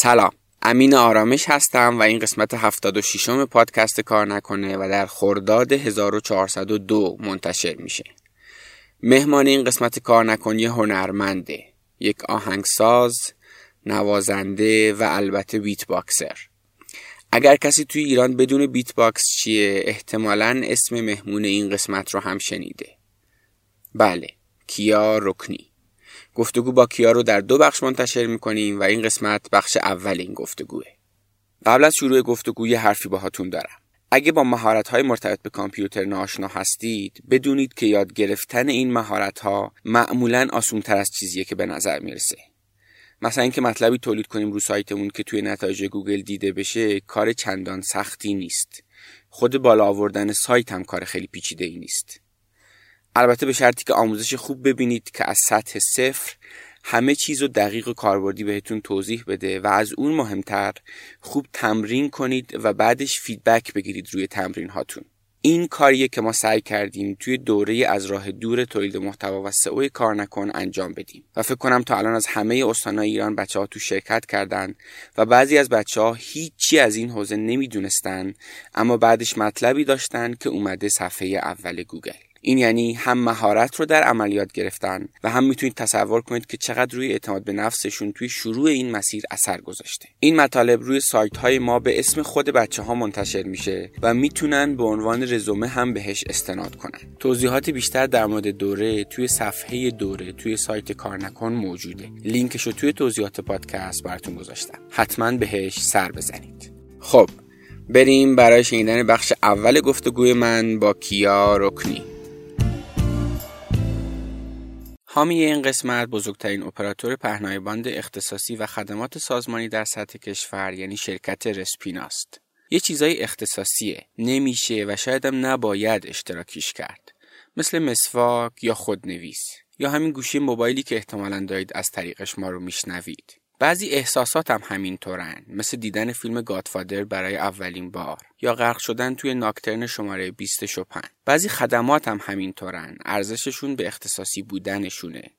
سلام. امین آرامش هستم و این قسمت 76 م پادکست کار نکنه و در خرداد 1402 منتشر میشه. مهمان این قسمت کار نکنی هنرمنده یک آهنگساز نوازنده و البته beatboxer اگر کسی توی ایران بدون beatbox چیه احتمالا اسم مهمون این قسمت رو هم شنیده. بله کیا رکنی. گفتگو با کیا رو در دو بخش منتشر می‌کنیم و این قسمت بخش اول این گفتگوه. قبل از شروع گفتگو یه حرفی باهاتون دارم. اگه با مهارت های مرتبط به کامپیوتر ناآشنا هستید بدونید که یاد گرفتن این مهارت ها معمولا آسون تر از چیزیه که به نظر می‌رسه. مثلا اینکه مطلبی تولید کنیم رو سایتمون که توی نتایج گوگل دیده بشه کار چندان سختی نیست. خود بالا آوردن سایت هم کار خیلی پیچیده ای نیست. البته به شرطی که آموزش خوب ببینید که از سطح صفر همه چیز رو دقیق و کاربردی بهتون توضیح بده و از اون مهمتر خوب تمرین کنید و بعدش فیدبک بگیرید روی تمرین هاتون این کاریه که ما سعی کردیم توی دوره از راه دور تولید محتوا و سئو کار نکن انجام بدیم. و فکر کنم تا الان از همه استانهای ایران بچه ها تو شرکت کردن و بعضی از بچه ها هیچی از این حوزه نمی‌دونستن اما بعدش مطلبی داشتن که اومده صفحه اول گوگل. این یعنی هم مهارت رو در عملیات گرفتن و هم می‌تونید تصور کنید که چقدر روی اعتماد به نفسشون توی شروع این مسیر اثر گذاشته. این مطالب روی سایت های ما به اسم خود بچه ها منتشر میشه و می‌تونن به عنوان رزومه هم بهش استناد کنن. توضیحات بیشتر در مورد دوره توی صفحه دوره توی سایت کار نکن موجوده. لینکش رو توی توضیحات پادکست براتون گذاشتم. حتما بهش سر بزنید. خب بریم برای شنیدن بخش اول گفتگوی من با کیا رکنی. حامی این قسمت بزرگترین اپراتور پهنای باند اختصاصی و خدمات سازمانی در سطح کشور یعنی شرکت رسپیناست. یه چیزای اختصاصیه. نمیشه و شایدم نباید اشتراکیش کرد. مثل مسواک یا خودنویس. یا همین گوشی موبایلی که احتمالا دارید از طریقش ما رو میشنوید. بعضی احساسات هم همینطورن. مثل دیدن فیلم گادفادر برای اولین بار یا غرق شدن توی ناکترن شماره 20 شپن. بعضی خدمات هم همینطورن. ارزششون به اختصاصی بودنشونه.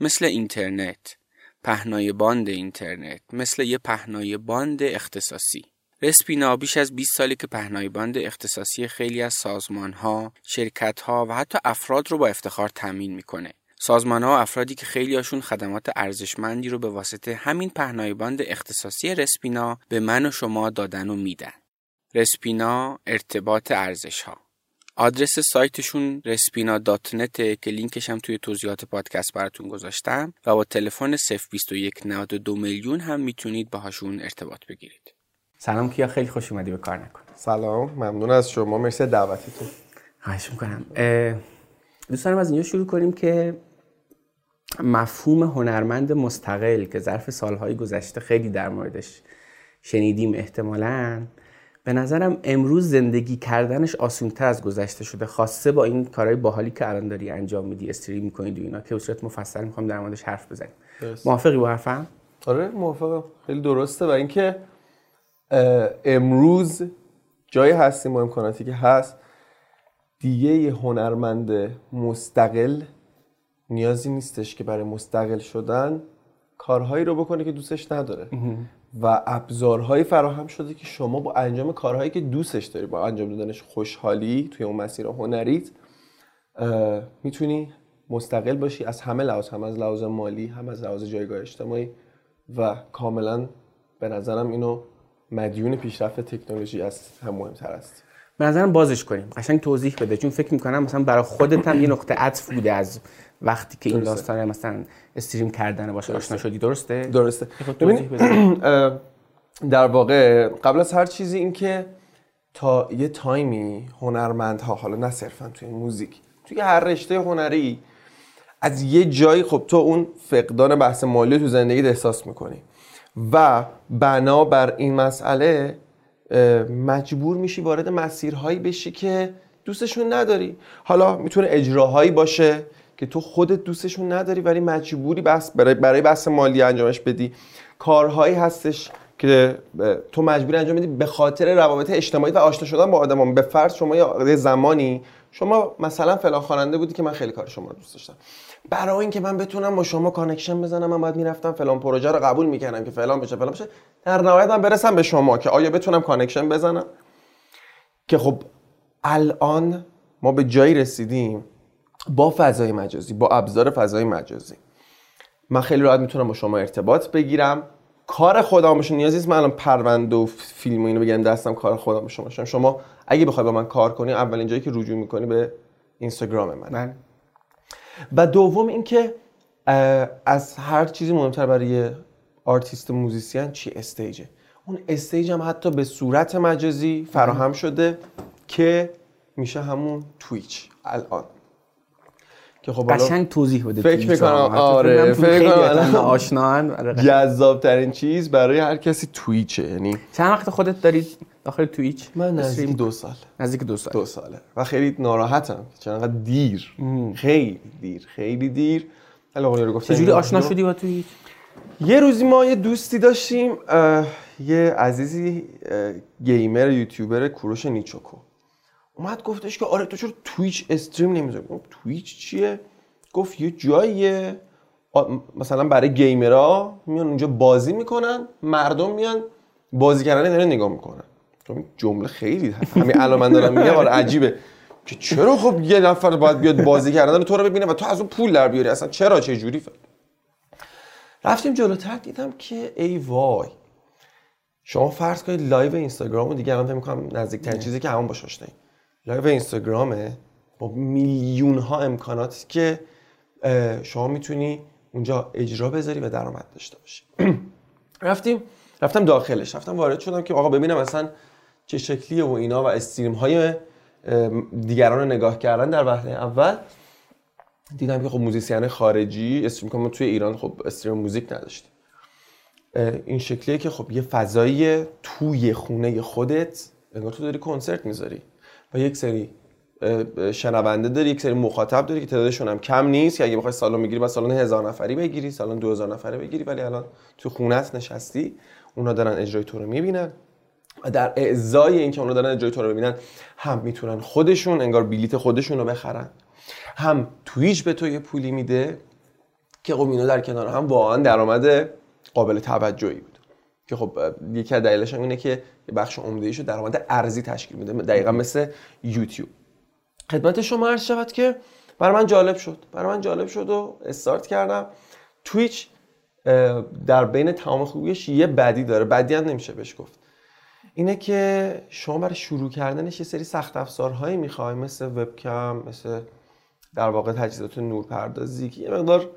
مثل اینترنت. پهنای باند اینترنت. مثل یه پهنای باند اختصاصی. رسپینا بیش از 20 سالی که پهنای باند اختصاصی خیلی از سازمان ها، شرکت ها و حتی افراد رو با افتخار تامین می‌کنه. سازمان ها و افرادی که خیلی هاشون خدمات ارزشمندی رو به واسطه همین پهنای باند اختصاصی رسپینا به من و شما دادن و میدن. رسپینا ارتباط ارزش ها آدرس سایتشون رسپینا dot net که لینکش هم توی توضیحات پادکست براتون گذاشتم و با تلفن 021 92 میلیون هم می‌تونید باهاشون ارتباط بگیرید. سلام کیا خیلی خوش اومدی به کار نکن. سلام ممنون از شما مرسی دعوتتون. خواهش می‌کنم. دوست دارم از اینجا شروع کنیم که مفهوم هنرمند مستقل که ظرف سالهای گذشته خیلی در موردش شنیدیم احتمالا. به نظرم امروز زندگی کردنش آسونتر از گذشته شده. خاصه با این کارهای باحالی که الان داری انجام میدی استریم می‌کنید و اینا. که به صورت مفصل می‌خوام در موردش حرف بزنیم. موافقی با حرفم؟ آره موافقم. خیلی درسته. و اینکه امروز جایی هستیم با امکاناتی که هست دیگه یه هنرمند مستقل نیازی نیستش که برای مستقل شدن کارهایی رو بکنه که دوستش نداره. و ابزارهایی فراهم شده که شما با انجام کارهایی که دوستش داری با انجام دادنش خوشحالی توی اون مسیر هنریت می‌تونی مستقل باشی از همه لحاظ هم از لحاظ مالی هم از لحاظ جایگاه اجتماعی و کاملا به نظرم اینو مدیون پیشرفت تکنولوژی است هم مهمتر است. به نظرم بازش کنیم. قشنگ توضیح بده چون فکر می‌کنم مثلا برای خودت هم یه نقطه عطف بوده از وقتی که این داستان مثلا استریم کردن باشه آشنا شدی درسته؟ درسته. در واقع قبل از هر چیزی این که تا یه تایمی هنرمندها حالا نه صرفا توی موزیک توی هر رشته هنری از یه جایی خب تو اون فقدان بحث مالی تو زندگی احساس می‌کنی. و بنا بر این مسئله مجبور میشی وارد مسیرهایی بشی که دوستشون نداری. حالا می‌تونه اجراهایی باشه که تو خودت دوستشون نداری ولی مجبوری بس برای برای بحث مالی انجامش بدی. کارهایی هستش که تو مجبوری انجام بدی به خاطر روابط اجتماعی و آشنا شدن با آدمان. به فرض شما یه زمانی شما مثلا فلان خواننده بودی که من خیلی کار شما رو دوست داشتم. برای اینکه من بتونم با شما connection بزنم من باید می‌رفتم فلان پروژه رو قبول می‌کردم که فلان بشه فلان بشه. در نهایت من برسم به شما که آیا بتونم connection بزنم؟ که خب الان ما به جایی رسیدیم با فضای مجازی با ابزار فضای مجازی. من خیلی راحت می‌تونم با شما ارتباط بگیرم. کار خودم باشه. نیازی نیست من الان پرونده و فیلم و اینو بگم دستم کار خودم باشه. باشم شما اگه بخوای با من کار کنی اولین جایی که رجوع می‌کنی به اینستاگرام من. بله. و دوم اینکه از هر چیزی مهمتر برای artist musician چی؟ stage ه. اون stage هم حتی به صورت مجازی فراهم شده که میشه همون تویچ. الان. که خب قشنگ توضیح بده فکر توییچ می‌کنم، آره، فکر الان- آشنان. جذاب ترین چیز برای هر کسی تویچه یعنی چند وقت خودت داری داخل تویچ؟ من نزدیک؟ دو سال نزدیک دو سال دو ساله. و خیلی ناراحتم که چقدر دیر. خیلی دیر خیلی دیر. آقا رو گفتن چجوری آشنا. شدی با تویچ؟ یه روزی ما یه دوستی داشتیم یه عزیزی گیمر یوتیوبر کوروش نیچوکو. اومد گفتش که آره تو چرا تویچ استریم نمی‌ذاری؟ تویچ چیه؟ گفت یه جاییه. مثلا برای گیمرها میان اونجا بازی می‌کنن مردم میان بازی کردن داره نگاه می‌کنن. این جمله خیلی همین الان من دارم میگم آره عجیبه. که چرا خب یه نفر باید بیاد بازی کردن تو رو ببینه و تو از اون پول در بیاری؟ اصلا چرا؟ چه جوری؟ ف- رفتیم جلوتر دیدم که ای وای. شما فرض کنید live اینستاگرام رو دیگه الان فکر می‌کنم نزدیکترین چیزی که همون باش آشناییم live اینستاگرامه. با میلیون ها امکاناتی که شما می‌تونی اونجا اجرا بذاری و درآمد داشته باشی. رفتیم رفتم داخلش. رفتم وارد شدم که آقا ببینم اصلا چه شکلیه و اینا و stream های دیگران رو نگاه کردن در وهله اول. دیدم که خب musician خارجی stream کنم توی ایران خب stream music نداشتیم. این شکلیه که خب یه فضایی توی خونه خودت انگار تو داری کنسرت می‌ذاری. و یک سری شنونده داری یک سری مخاطب داری که تعدادشون هم کم نیست که اگه بخوای سالن بگیری با سالن هزار نفری بگیری سالن دو هزار نفره بگیری ولی الان تو خونت نشستی اونا دارن اجرای تو رو می‌بینن. و در اعضای اینکه اونا دارن اجرای تو رو ببینن هم می‌تونن خودشون انگار بلیت خودشون رو بخرن. هم تویچ به تو یه پولی میده که خب در کنار هم واقعا درآمد قابل توجهی بود. که خب یکی از دلایلش اینه که یه بخش عمده‌ایشو درآمد ارزی تشکیل میده دقیقا مثل یوتیوب. خدمت شما عرض شود که برای من جالب شد. برای من جالب شد و استارت کردم. تویچ در بین تمام خوبیش یه بدی داره. بدی هم نمیشه بهش گفت. اینه که شما برای شروع کردنش یه سری سخت افزارهایی می‌خوای مثل وبکم مثل در واقع تجهیزات نورپردازی که یه مقدار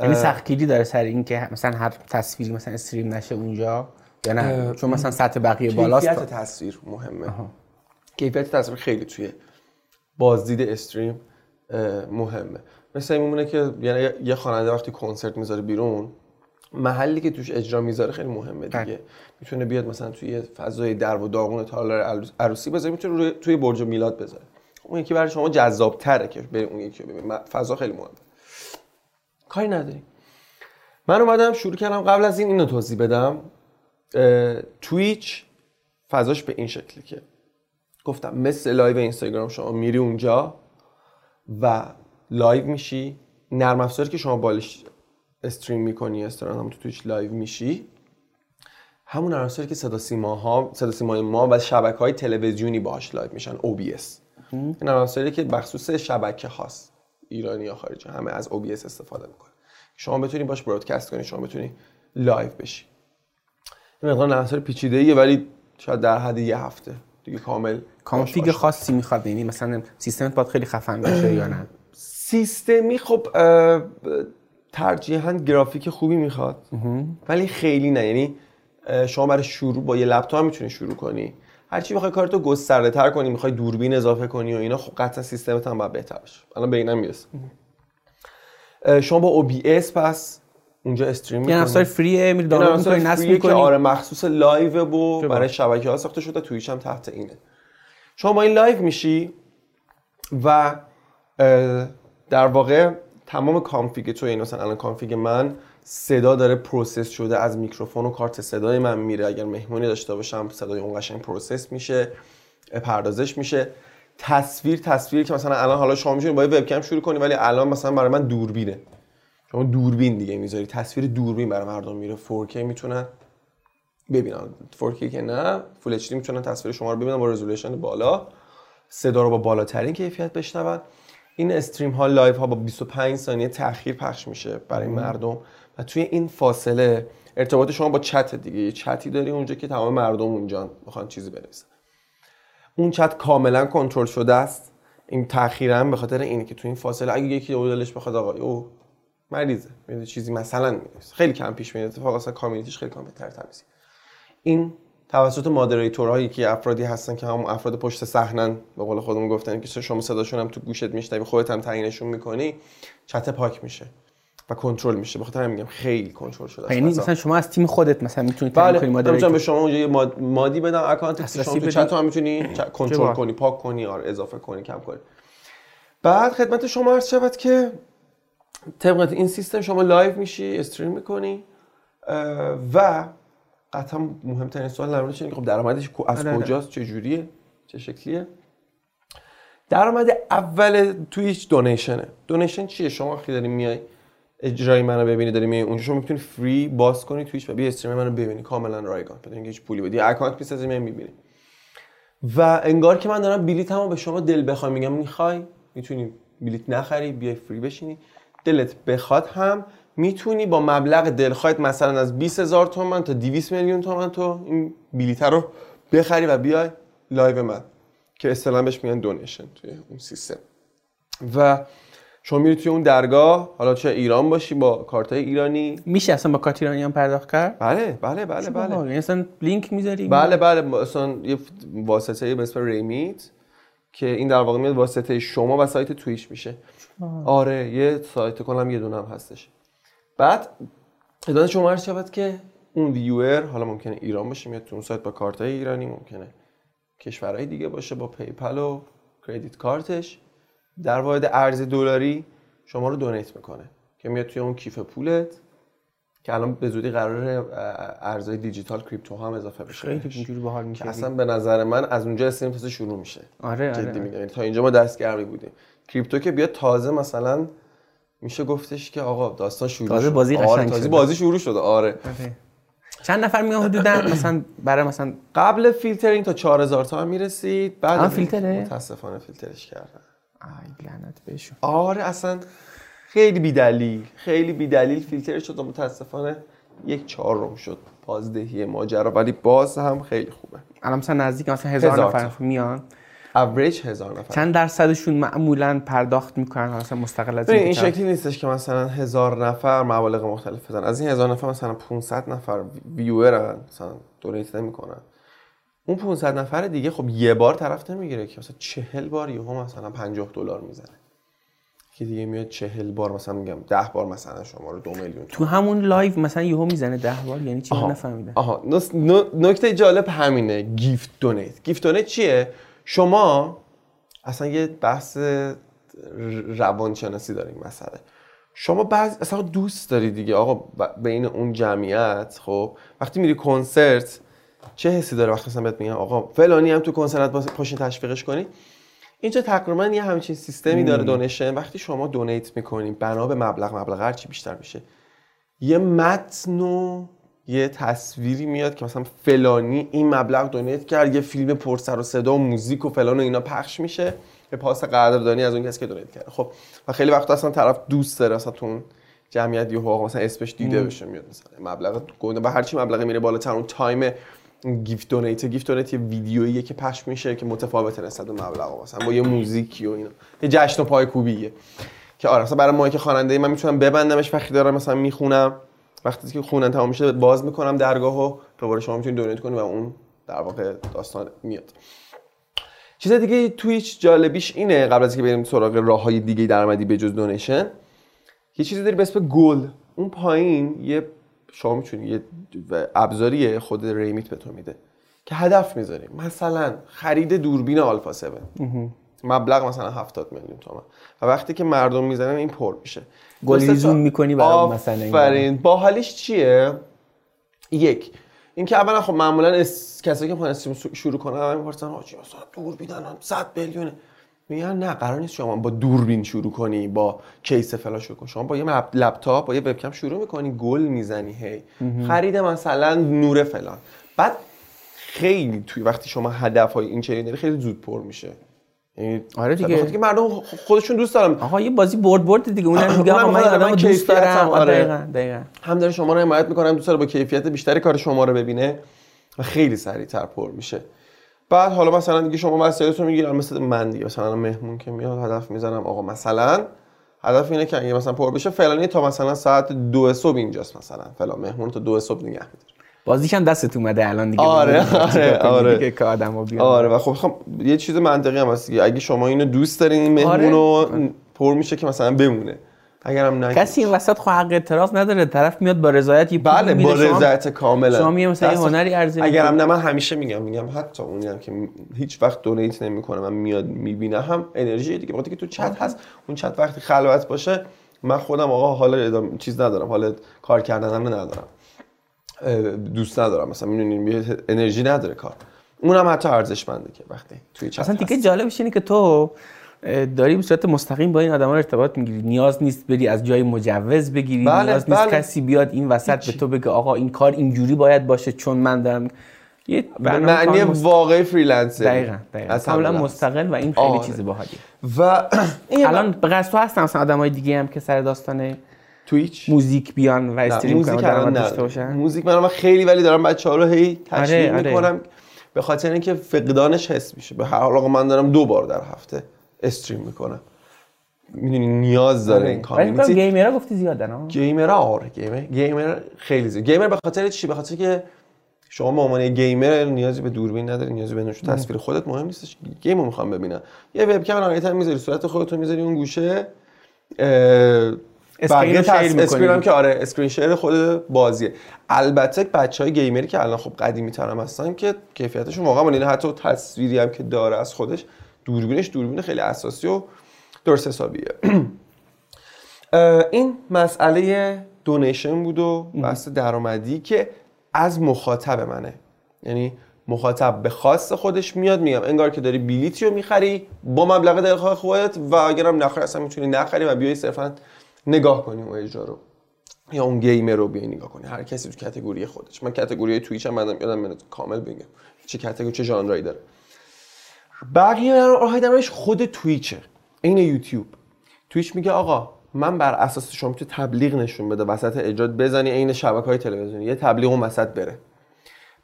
یعنی سختگیری داره سر این که مثلا هر تصویری مثلا استریم نشه اونجا یا نه؟ چون مثلا سطح بقیه بالاست کیفیت تصویر مهمه. کیفیت تصویر خیلی توی بازدید استریم مهمه. مثل این میمونه که یعنی یه خواننده وقتی کنسرت می‌ذاره بیرون محلی که توش اجرا می‌ذاره خیلی مهمه دیگه. بله. می‌تونه بیاد مثلا توی فضای در و داغون تالار عروس- عروسی بذاره می‌تونه روی توی برج میلاد بذاره. خب اون یکی برای شما جذاب تره که بری اون یکی رو ببین فضا خیلی مهمه. کاری نداریم. من اومدم شروع کردم. قبل از این اینو توضیح بدم. تویچ فضاش به این شکلی که گفتم مثل live اینستاگرام شما میری اونجا و live میشی. نرم افزاری که شما باهاش stream می‌کنی stream هم تو تویچ live میشی. همون نرم افزاری که صدا سیما ها صدا سیمای ما و شبکه های تلویزیونی باهاش live میشن OBS این نرم افزاری که بخصوص شبکه هاست. ایرانی یا خارجی همه از OBS استفاده می‌کنن. شما بتونی باش broadcast کنی شما بتونی live بشی. یه مقدار نرم پیچیده ایه ولی شاید در حد یه هفته. دیگه کامل config. خاصی می‌خواد یعنی مثلا سیستمت باید خیلی خفن باشه یا نه؟ سیستمی خب ترجیحاً گرافیک خوبی می‌خواد. ولی خیلی نه. یعنی شما برای شروع با یه لپتاپ می‌تونی شروع کنی. هرچی بخوای کارتو گسترده تر کنی می‌خوای دوربین اضافه کنی و اینا خب قطعا سیستمت هم باید بهتر باشه. الان به اینم می‌رسه. شما با OBS پس اونجا stream یه می‌کنی؟ افزار free ه میری این دانلود افزار می‌کنی نصب می‌کنی. آره مخصوص live و برای شبکه ها ساخته شده Twitch هم تحت اینه. شما با این live میشی و در واقع تمام config تو یعنی مثلا الان config من صدا داره process شده از میکروفون و کارت صدای من میره. اگر مهمونی داشته باشم صدای اون قشنگ process میشه پردازش میشه. تصویر تصویری که مثلا الان حالا شما می‌تونید با وبکم شروع کنی ولی الان مثلا برای من دوربینه. شما دوربین دیگه می‌ذاری. تصویر دوربین برای مردم میره. 4K می‌تونن ببینن. 4K که نه full HD می‌تونن تصویر شما رو ببینن با resolution بالا. صدا رو با بالاترین کیفیت بشنون. این stream ها live ها با 25 ثانیه تاخیر پخش میشه برای مردم. و توی این فاصله ارتباط شما با چت دیگه. یه چتی داری اونجا که تمام مردم اونجا می‌خوان چیزی بنویسن. اون چت کاملا کنترل شده است. این تاخیرا به خاطر اینه که تو این فاصله اگه یکی دلش بخواد آقا او مریضه. میاد چیزی مثلا می‌نویسه. خیلی کم پیش میاد. اتفاقا اصلا کامیونیتیش خیلی کامپیوتر تمیزی این توسط مادریتورهایی که افرادی هستن که هم افراد پشت صحنن به قول خودمون گفتن که شما صداشون هم تو گوشت میشنوی خودت هم تعیینشون می‌کنی چت پاک میشه. و کنترل میشه بخاطر همین میگم خیلی کنترل شده یعنی مثلا. شما از تیم خودت مثلا می‌تونید بله می‌تونم به شما اونجا یه mod- mod ی بدم account شما تو. چت هم می‌تونی کنترل. کنی پاک کنی آره اضافه کنی کم کنی بعد خدمت شما عرض شود که طبق این سیستم شما live میشی stream می‌کنی و قطعا مهمترین سوال در موردش خب درآمدش از آره، آره. کجاست چه جوریه چه شکلیه درآمد اول Twitch donation ه donation چیه شما وقتی داری میای اجرای منو ببینی داری میای اونجا شما می‌تونی free باز کنی Twitch و بیا stream منو ببینی. کاملا رایگان. بدون هیچ پولی بدی. account می‌سازی میای می‌بینی. و انگار که من دارم بلیطمو به شما دلبخواهی میگم می‌خوای؟ می‌تونی بلیط نخری بیای free بشینی. دلت بخواد هم می‌تونی با مبلغ دلخواهت مثلا از 20 هزار تومن تا 200 میلیون تومن تو این بلیط رو بخری و بیای live من. که اصطلاحا بهش میگن donation توی اون سیستم. و شما میری توی اون درگاه حالا چه ایران باشی با کارتای ایرانی؟ میشه اصلا با کارت ایرانی هم پرداخت کرد؟ بله بله بله بله. اصلا لینک می‌ذاری؟ بله بله. مثلا یه واسطه به اسم ریمیت که این در واقع میاد واسطه شما و سایت تویش میشه. آره یه سایت کنم یه دونه هم هستش. بعد ادامه شما عرض شود که اون ویور حالا ممکنه ایران باشه میاد تو اون سایت با کارتای ایرانی ممکنه کشورهای دیگه باشه با PayPal و credit card ش. در واحد ارز دلاری شما رو donate می‌کنه که میاد توی اون کیف پولت که الان به زودی قرار ارزهای دیجیتال crypto هم اضافه بشه خیلی. اینجوری باحال میشه اصلا به نظر من از اونجا stream تازه شروع میشه آره جدی آره میگم یعنی تا اینجا ما دستگرمی بودیم crypto که بیاد تازه مثلا میشه گفتش که آقا داستان شروع تازه شد. بازی آره تازه شده. بازی شروع شده آره آره. چند نفر میان حدودا مثلا برای مثلا قبل فیلترینگ تا 4000 تا هم می‌رسید بعد فیلتره؟ متاسفانه فیلترش کردن آی لعنت بهشون. آره اصلا خیلی بیدلیل خیلی بیدلیل. فیلتر شد و متاسفانه یک چهارم شد بازدهی ماجرا. ولی باز هم خیلی خوبه. الان مثلا نزدیک مثلا هزار هزار نفر. میان. اوریج هزار نفر. چند درصدشون معمولا پرداخت می‌کنن؟ مثلا مستقل از این چند- شکلی نیستش که مثلا هزار نفر مبالغ مختلف بزن از این هزار نفر مثلا 500 نفر viewer ن مثلا donate نمی‌کنن. اون 500 نفر دیگه خب یه بار طرف نمی‌گیره که مثلا 40 بار یهو مثلا 50 دلار می‌زنه. که دیگه میاد 40 بار مثلا میگم 10 بار مثلا شما رو دو میلیون. تو همون live مثلا یهو می‌زنه ده بار یعنی چی. نفهمیدم. آها. نکته جالب همینه. gift donate. gift donate چیه؟ شما اصلا یه بحث روانشناسی داریم مسئله. شما بعض اصلا دوست داری دیگه. آقا بین اون جمعیت خب وقتی میری کنسرت چه حسی داره وقتی مثلا بهت میگن آقا فلانی هم تو کنسرت پاشین تشویقش کنی؟ اینجا تقریبا یه همچین سیستمی داره دونیشن. وقتی شما دونیت می‌کنی بنا به مبلغ مبلغ هرچی بیشتر میشه یه متن و یه تصویری میاد که مثلا فلانی این مبلغ دونیت کرد یه فیلم پر سر و صدا و موزیک و فلان و اینا پخش میشه به پاس قدردانی از اون کسی که donate کرده خب و خیلی وقت اصلا طرف دوست داره اصلا تو اون جمعیت یه آقا مثلا اسمش دیده بشه میاد مثلا مبلغ گنده و هرچی مبلغی میره بالاتر اون time gift donate gift donate یه ویدیوییه که پخش میشه که متفاوته نسبت به مبلغ مثلا با یه موزیکی و اینا. یه جشن و پایکوبیه که آره مثلا برای ما که خواننده من می‌تونم ببندمش وقتی دارم مثلا می‌خونم. وقتی که خوندن تمام میشه باز می‌کنم درگاهو دوباره شما می‌تونید donate کنید و اون در واقع داستان میاد. چیز دیگه تویچ جالبیش اینه قبل از که بریم سراغ راه های دیگه درآمدی به جز دونیشن یه چیزی داری به اسم گل. اون پایین یه شما می‌تونی یه ابزاری خود ریمیت به تو میده که هدف می‌ذاری. مثلا خرید دوربین آلفا 7 مبلغ مثلا 70 میلیون تومن و وقتی که مردم می‌زنن این پر میشه. گل دو سه تا- ریزون می‌کنی برای مثلا این. آفرین باحالیش چیه؟ یک اینکه اولا خب معمولا اس... کسایی که می‌خوان شروع کنن می‌پرسن حاجی اصلا دوربین 100 میلیونه. میگن نه قرار نیست شما با دوربین شروع کنی با کیس فلان شروع کنی شما با یه لپ- لپتاپ با یه وبکم شروع می‌کنی گل می‌زنی هی. خرید مثلا نور فلان. بعد خیلی توی وقتی شما هدف های این داری خیلی زود پر میشه. یعنی آره دیگه. که مردم خودشون دوست دارن. آقا یه بازی برد برد دیگه. اونم میگه آقا من آدمو دوست دارم. آره. آره. دقیقاً دقیقاً. هم داره شما رو حمایت می‌کنه هم دوست داره با کیفیت بیشتری کار شما رو ببینه و خیلی سریعتر پر میشه. بعد حالا مثلا دیگه شما وسایلتون می‌گیرن مثل من دیگه مثلا مهمون که میاد هدف می‌زنم آقا مثلا هدف اینه که اگه مثلا پر بشه فلانی تا مثلا ساعت دو صبح اینجاست مثلا فلان مهمون تا دو صبح نگه میداره. بازیش هم دستت اومده الان دیگه. آره، آره، آره. دیگه که آدمو بیاد آره و خب خب یه چیز منطقی هم هست. اگه شما اینو دوست دارین این مهمون رو پر میشه که مثلا بمونه. اگرم نه کسی این وسط خب حق اعتراض نداره طرف میاد با رضایت یه پول بله با رضایت کاملا شما میگه مثلا هنری عرضه اگرم. نه من همیشه میگم میگم حتی اونی هم که هیچ وقت دونیت نمی‌کنه من میاد می‌بینه هم انرژی دیگه. وقتی که تو چت هست اون چت وقتی خلوت باشه من خودم آقا حالا چیز ندارم حالا کار کردنم ندارم. دوست ندارم مثلا می‌دونین انرژی نداره کار. اونم حتی ارزشمنده که وقتی توی چت اصلا. دیگه جالبش اینه که تو اه، داری به صورت مستقیم با این آدما ارتباط می‌گیری نیاز نیست بری از جای مجوز بگیری. بله، نیاز نیست بله. کسی بیاد این وسط به تو بگه آقا این کار اینجوری باید باشه چون من دارم یه به معنی مست- واقعی freelancer دقیقاً دقیقاً. کاملا مستقل و این خیلی آره. چیز باحالیه. و الان به قصد تو هستن مثلا آدمای دیگه هم که سر داستان Twitch موزیک بیان و stream کنن نه. داشته باشن. موزیک من, خیلی ولی دارم بچه ها رو هی تشویق آره، آره. می‌کنم. به خاطر اینکه فقدانش حس میشه. به هر حال آقا من دارم دو بار در هفته stream می‌کنم می‌دونی نیاز داره این فکر کنم community gamer ها گفتی زیادن ها gamer آره. gamer gamer خیلی زیاد. gamer به خاطر چی؟ به خاطر که شما به عنوان gamer نیازی به دوربین نداری نیازی به نشون تصویر خودت مهم نیستش. game رو می‌خوام ببینم. یه وبکم نهایتا می‌ذاری صورت خودت رو می‌ذاری اون گوشه screen بقیه هم که آره screen share خود بازیه. البته بچه های گیمری که الان خب قدیمی تر هم هستن که کیفیتشون واقعا مالی حتی تصویری هم که داره از خودش دوربینش دوربین خیلی اساسی و درست حسابیه. این مسئله دونیشن بود و بحث درآمدی که از مخاطب منه. یعنی مخاطب به خواست خودش میاد میگم انگار که داری بلیتی رو می‌خری با مبلغ دلخواه خودت و اگرم نخری اصلا می‌تونی نخری و بیای صرفا نگاه کنی اون اجرا رو. یا اون gamer رو بیای نگاه کنی هر کسی تو category خودش. من category Twitch هم بعدم یادم میاد کامل بگم. چه category چه ژانرایی داره. بقیه راه درآمدش خود Twitch ه این یوتیوب. Twitch میگه آقا من بر اساس شما تو تبلیغ نشون بده وسط اجرات بزنی عین شبکه های تلویزیونی. یه تبلیغ اون وسط بره.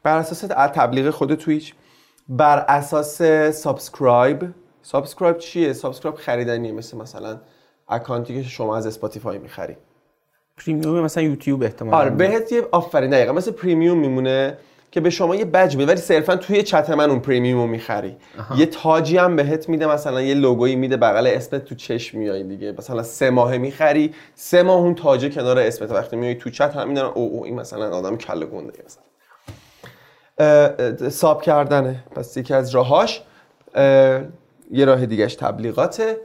بر اساس تبلیغ خود Twitch بر اساس subscribe subscribe چیه؟ subscribe خریدنیه مثل مثلا اکانتی که شما از اسپاتیفای می‌خری. premium مثلا یوتیوب احتمالاً. آره بهت یه آفرین دقیقا. مثل premium میمونه که به شما یه بج میده. ولی صرفا توی چت من اون premium رو می‌خری. یه تاجی هم بهت میده مثلا یه لوگویی میده بغل اسمت تو چشم میای دیگه. مثلا سه ماهه می‌خری سه ماه اون تاجه کنار اسمت. وقتی میای تو چت هم می‌دونن او او این مثلا آدم کله گنده مثلا sub کردنه. پس یکی از راهاش اه، یه راه دیگهش تبلیغاته.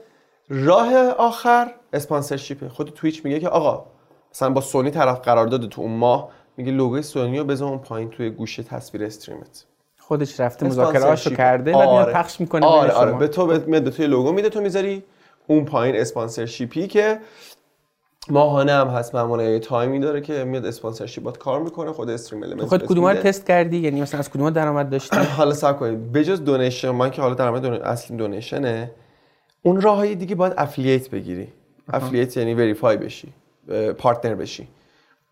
راه آخر sponsorship ه خود تویچ میگه که آقا مثلا با سونی طرف قرار داده تو اون ماه میگه لوگوی سونی رو بذار اون پایین توی گوشه تصویر stream ت. خودش رفته مذاکرهاشو. کرده بعد میاد پخش می‌کنه آره آره. شما. به تو به میاد به تو یه لوگو میده تو می‌ذاری اون پایین sponsorship ی که ماهانه هم هست معمولا یه تایمی داره که میاد sponsorship ات کار می‌کنه خود StreamElements خود کدوم رو. تست کردی؟ یعنی مثلا از کدوم درآمد داشتی؟ حالا صبر کنید. بجز donation من که حالا درآمد دون... اصلی donation ه اون راههای دیگه باید affiliate بگیری. affiliate یعنی verify بشی partner بشی.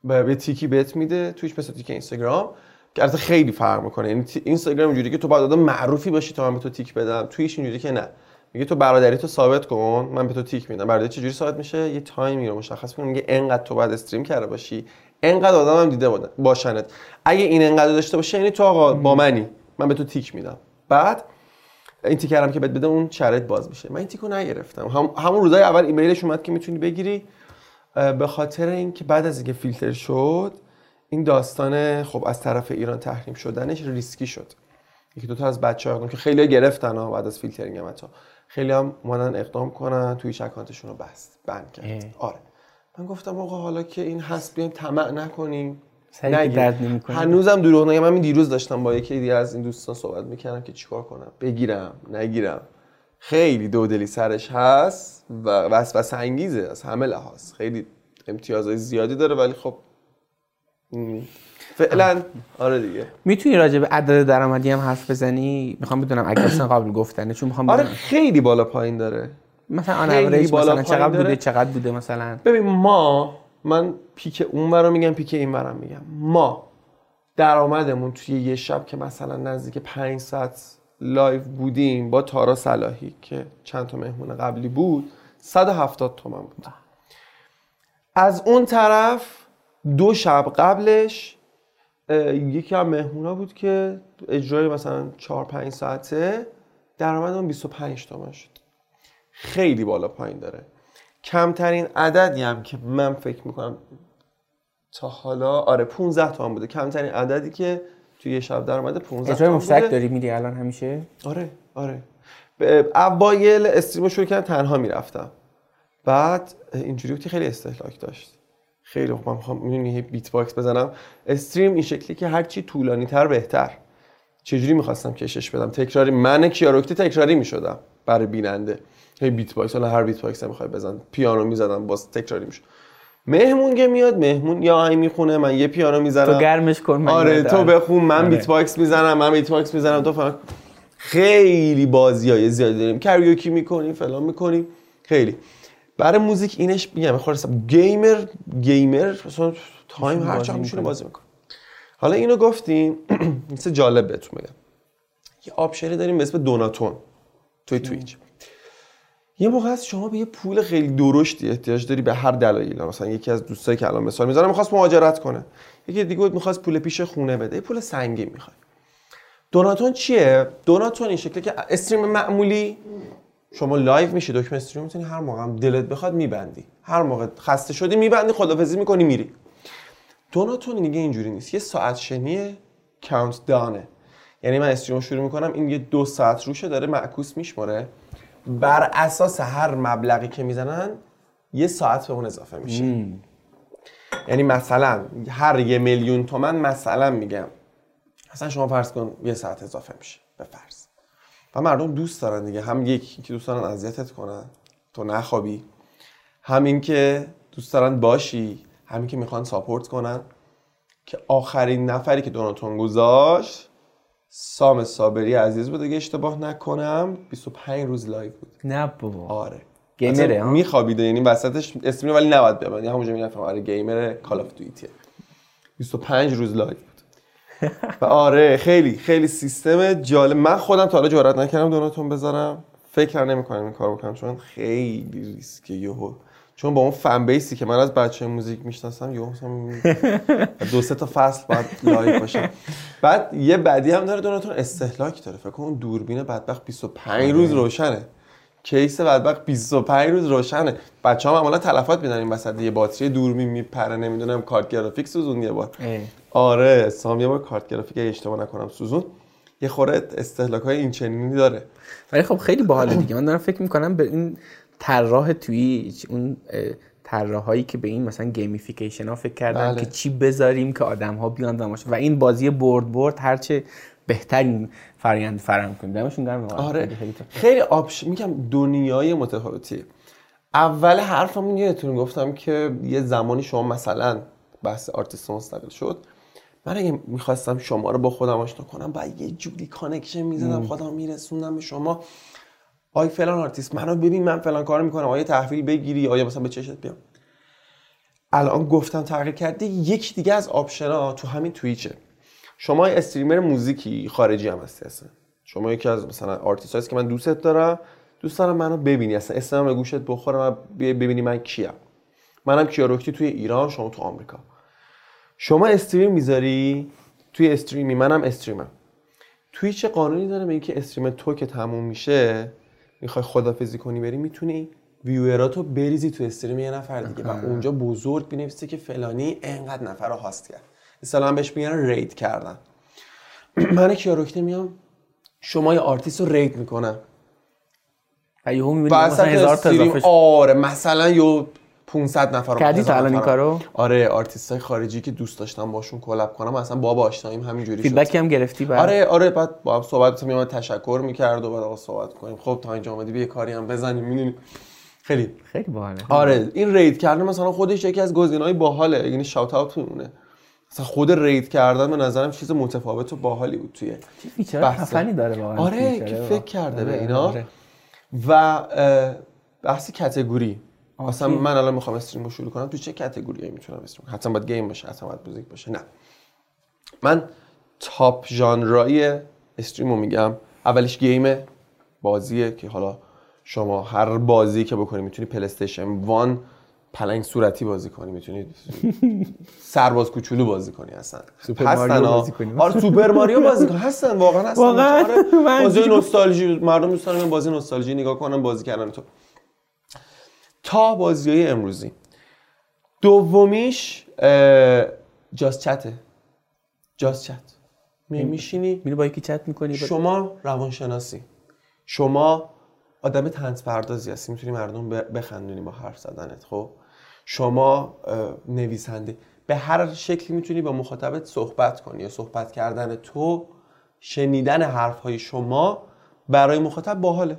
یه تیکی بهت میده توش مثل تیک اینستاگرام که البته خیلی فرق می‌کنه. یعنی اینستاگرام اینجوری که تو باید آدم معروفی باشی تا من به تو تیک بدم. تویچ اینجوری که نه. میگه تو برادری تو ثابت کن من به تو تیک میدم. برادری چجوری ثابت میشه؟ یه تایمی رو مشخص می‌کنه. میگه انقدر تو باید stream کرده باشی. انقدر آدم هم دیده باشنت. اگه این انقدر داشته باشه یعنی تو آقا با منی. من به تو تیک میدم. بعد این تیکرم که بهت بده اون شرط باز میشه. من این تیکو نگرفتم. هم همون روزای اول ایمیلش اومد که می‌تونی بگیری. به خاطر اینکه بعد از اینکه فیلتر شد این داستان خب از طرف ایران تحریم شدنش ریسکی شد. یکی دو تا از بچه ها که خیلی گرفتن ها بعد از فیلترینگ هم حتی. خیلی هم اومدن اقدام کنن تویچ اکانتشون رو بست ban کرد. آره. من گفتم آقا حالا که این هست بیایم طمع نکنیم. درد نمی‌کنه. هنوزم دروغ نگم. من دیروز داشتم با یکی دیگه از این دوستان صحبت می‌کردم که چیکار کنم؟ بگیرم نگیرم. خیلی دودلی سرش هست و وسوسه انگیزه از همه لحاظ. خیلی امتیازهای زیادی داره ولی خب فعلا آره دیگه. می‌تونی راجع به عدد درآمدی هم حرف بزنی؟ می‌خوام بدونم اگه اصلا قابل گفتنه چون می‌خوام آره خیلی بالا پایین داره. مثلا آن اوریج بالا مثلا چقدر داره. بوده چقدر بوده مثلا؟ ببین ما من peak اون ورم میگم peak این ورم میگم. ما درآمدمون توی یه شب که مثلا نزدیک پنج ساعت live بودیم با تارا صلاحی که چند تا مهمون قبلی بود 170 تومن بود. از اون طرف دو شب قبلش یکی از مهمونا بود که اجرای مثلا 4 5 ساعته درآمدمون 25 تومن شد. خیلی بالا پایین داره. کمترین عددی هم که من فکر می‌کنم تا حالا آره 15 تومن بوده. کمترین عددی که توی یه شب درآمد 15 اجرای مشترک داری میری الان همیشه؟ آره آره. اوایل stream شروع کردن تنها می‌رفتم. بعد اینجوری بود که خیلی استهلاک داشت. خیلی خوب من می‌خوام می‌دونی beatbox بزنم. stream این شکلی که هرچی طولانی تر بهتر. چجوری می‌خواستم کشش بدم؟ تکراری من کیاروکتی تکراری می‌شدم برای بیننده. هی بیت باکس حالا هر بیت باکس می‌خوای بزن پیانو می‌زدم باز تکراری می‌شد. مهمون که میاد مهمون یا آهنگ می‌خونه من یه پیانو می‌زنم. تو گرمش کن من آره. تو بخون من آره. بیت باکس می‌زنم من بیت باکس می‌زنم. تو فهم خیلی بازی های زیادی داریم. کریوکی می‌کنیم فلان می‌کنیم. خیلی. برای موزیک اینش میگم خلاص گیمر گیمر مثلا تایم هر چقدر میشینه. بازی می‌کنه حالا اینو گفتیم مثل جالب بهتون بگم. یه option ی داریم به اسم donathon توی تویچ یه موقع هست شما به یه پول خیلی درشتی احتیاج داری به هر دلایلی. مثلا یکی از دوستایی که الان مثال می‌زنم می‌خواست مهاجرت کنه. یکی دیگه می‌خواست پول پیش خونه بده. یه پول سنگین می‌خواد. donathon چیه؟ donathon این شکلی که stream معمولی شما live میشی دکمه stream می‌تونی هر موقع هم دلت بخواد میبندی. هر موقع خسته شدی میبندی خدافظی می‌کنی میری. دوناتون دیگه اینجوری نیست. یه ساعت شنی کاونت دانه یعنی من استریم رو شروع می‌کنم این یه دو ساعت روشه داره معکوس میشماره بر اساس هر مبلغی که می‌زنن یه ساعت به اون اضافه میشه. یعنی مثلا هر یه میلیون تومن مثلا میگم. مثلا شما فرض کن یه ساعت اضافه میشه به فرض. و مردم دوست دارن دیگه. هم یکی که دوست دارن اذیتت کنن. تو نخوابی. همین که دوست دارن باشی. همین که می‌خوان support کنن. که آخرین نفری که donathon گذاشت سام صابری عزیز بود اگه اشتباه نکنم 25 روز live بود. نه بابا. آره. gamer ه ها؟ میخوابیده یعنی وسطش اسمی ولی نباید ببندی همونجا میگن آره gamer Call of Duty ه 25 روز live بود. و آره خیلی خیلی سیستم جالب. من خودم تا حالا جرئت نکردم donathon بذارم. فکر نمی‌کنم این کارو بکنم چون خیلی ریسکه یهو. چون با اون fan base ی که من از بچه موزیک می‌شناسم یهو مثلا دو سه تا فصل بعد live باشه بعد یه بدی هم داره donathon استهلاک داره. فکر کن اون دوربین بدبخت 25 روز روشنه. کیس بدبخت 25 روز روشنه. بچه هم معمولا تلفات میدن این وسط. یه باتری دوربین میپره نمی‌دونم کارت گرافیک سوزوند یه بار. آره سام یه بار کارت گرافیک اشتباه نکنم سوزوند. یه خورده استهلاک های این چنینی داره. ولی خب خیلی باحاله دیگه. من دارم فکر می‌کنم به این طراح توییچ اون طراحایی که به این مثلا gamification ها فکر کردن بله. که چی بذاریم که آدم ها بیان دماش و این بازی برد برد هرچه بهترین فرآیند فراهم کنیم. دمشون گرم. واقعا. آره. خیلی خیلی. آپش میگم دنیای متفاوتیه اول حرفمون یادتون گفتم که یه زمانی شما مثلا بحث آرتیست مستقل شد. من اگه می‌خواستم شما رو با خودم آشنا کنم بعد یه جوری connection می‌زدم خودم میرسوندم به شما. آی فلان آرتیست منو ببین من فلان کار می‌کنم. آیا تحویل بگیری؟ آیا مثلا به چشت بیام؟ الان گفتم تغییر کرده یک دیگه از option ا تو همین تویچه شما streamer موزیکی خارجی هم هستی اصلا. شما یکی از مثلا آرتیست که من دوستت دارم دوست دارم منو ببینی. اصلا اسمم به گوشت بخوره بی- ببینی من کیم. منم کیا رکنی توی ایران شما تو آمریکا. شما stream می‌ذاری؟ توی stream ی. منم stream م. تویچ قانونی داره به اینکه stream تو که تموم میشه. می‌خوای خدافزی کنی بری می‌تونی viewer اتو بریزی تو stream یه نفر دیگه. و اونجا بزرگ بنویسه که فلانی انقدر نفر رو host کرد. مثلا بهش میگن raid کردن من کیا رکنی میام؟ شما یه آرتیست رو raid می‌کنم. و یهو می‌بینی مثلا هزار تا. آره مثلا یه 500 نفر کردی تا 1000 الان این. کارو؟ آره آرتیست های خارجی که دوست داشتم باشون collab کنم اصلا بابا آشناییم همینجوری شد. feedback ی هم گرفتی بعد؟ آره آره بعد با هم صحبت می‌کردیم تشکر می‌کرد و بعد آقا صحبت کنیم. خب تا اینجا اومدی یه کاری هم بزنیم می‌دونی خیلی. خیلی باحاله. آره این raid کردن مثلا خودش یکی از گزینه‌های باحاله. یعنی shout out میمونه. مثلا خود raid کردن به نظرم چیز متفاوت و باحالی بود توی چه feature. خفنی داره واقعا آره که. فکر کرده به آره، اینا؟ آره. و بحث category چی؟ من الان می‌خوام stream رو شروع کنم. تو چه category هایی می‌تونم stream کنم؟ حتما باید game باشه حتما باید موزیک باشه. نه. من top ژانرای stream رو میگم. اولش game ه بازیه که حالا شما هر بازی که بکنی می‌تونی پلیستیشن وان پلنگ صورتی بازی کنی. می‌تونی سرباز کوچولو بازی کنی اصلا. سوپر هستن. بازی کنی. آره سوپر ماریو بازی کنی. هستن واقعا هستن. واقعا؟ آره. بازی نوستالژی مردم دوست دارن بازی نوستالژی. نگاه کنن بازی کردن تو. تا بازی های امروزی. دومیش جاست چته جاست چت. می میشینی؟ میری با یکی چت می‌کنی؟ شما روانشناسی. شما آدم تنز پردازی هستی. می‌تونی مردم بخندونی با حرف زدنت خب؟ شما نویسنده. به هر شکلی می‌تونی با مخاطبت صحبت کنی یا صحبت کردن تو شنیدن حرف های شما برای مخاطب باحاله.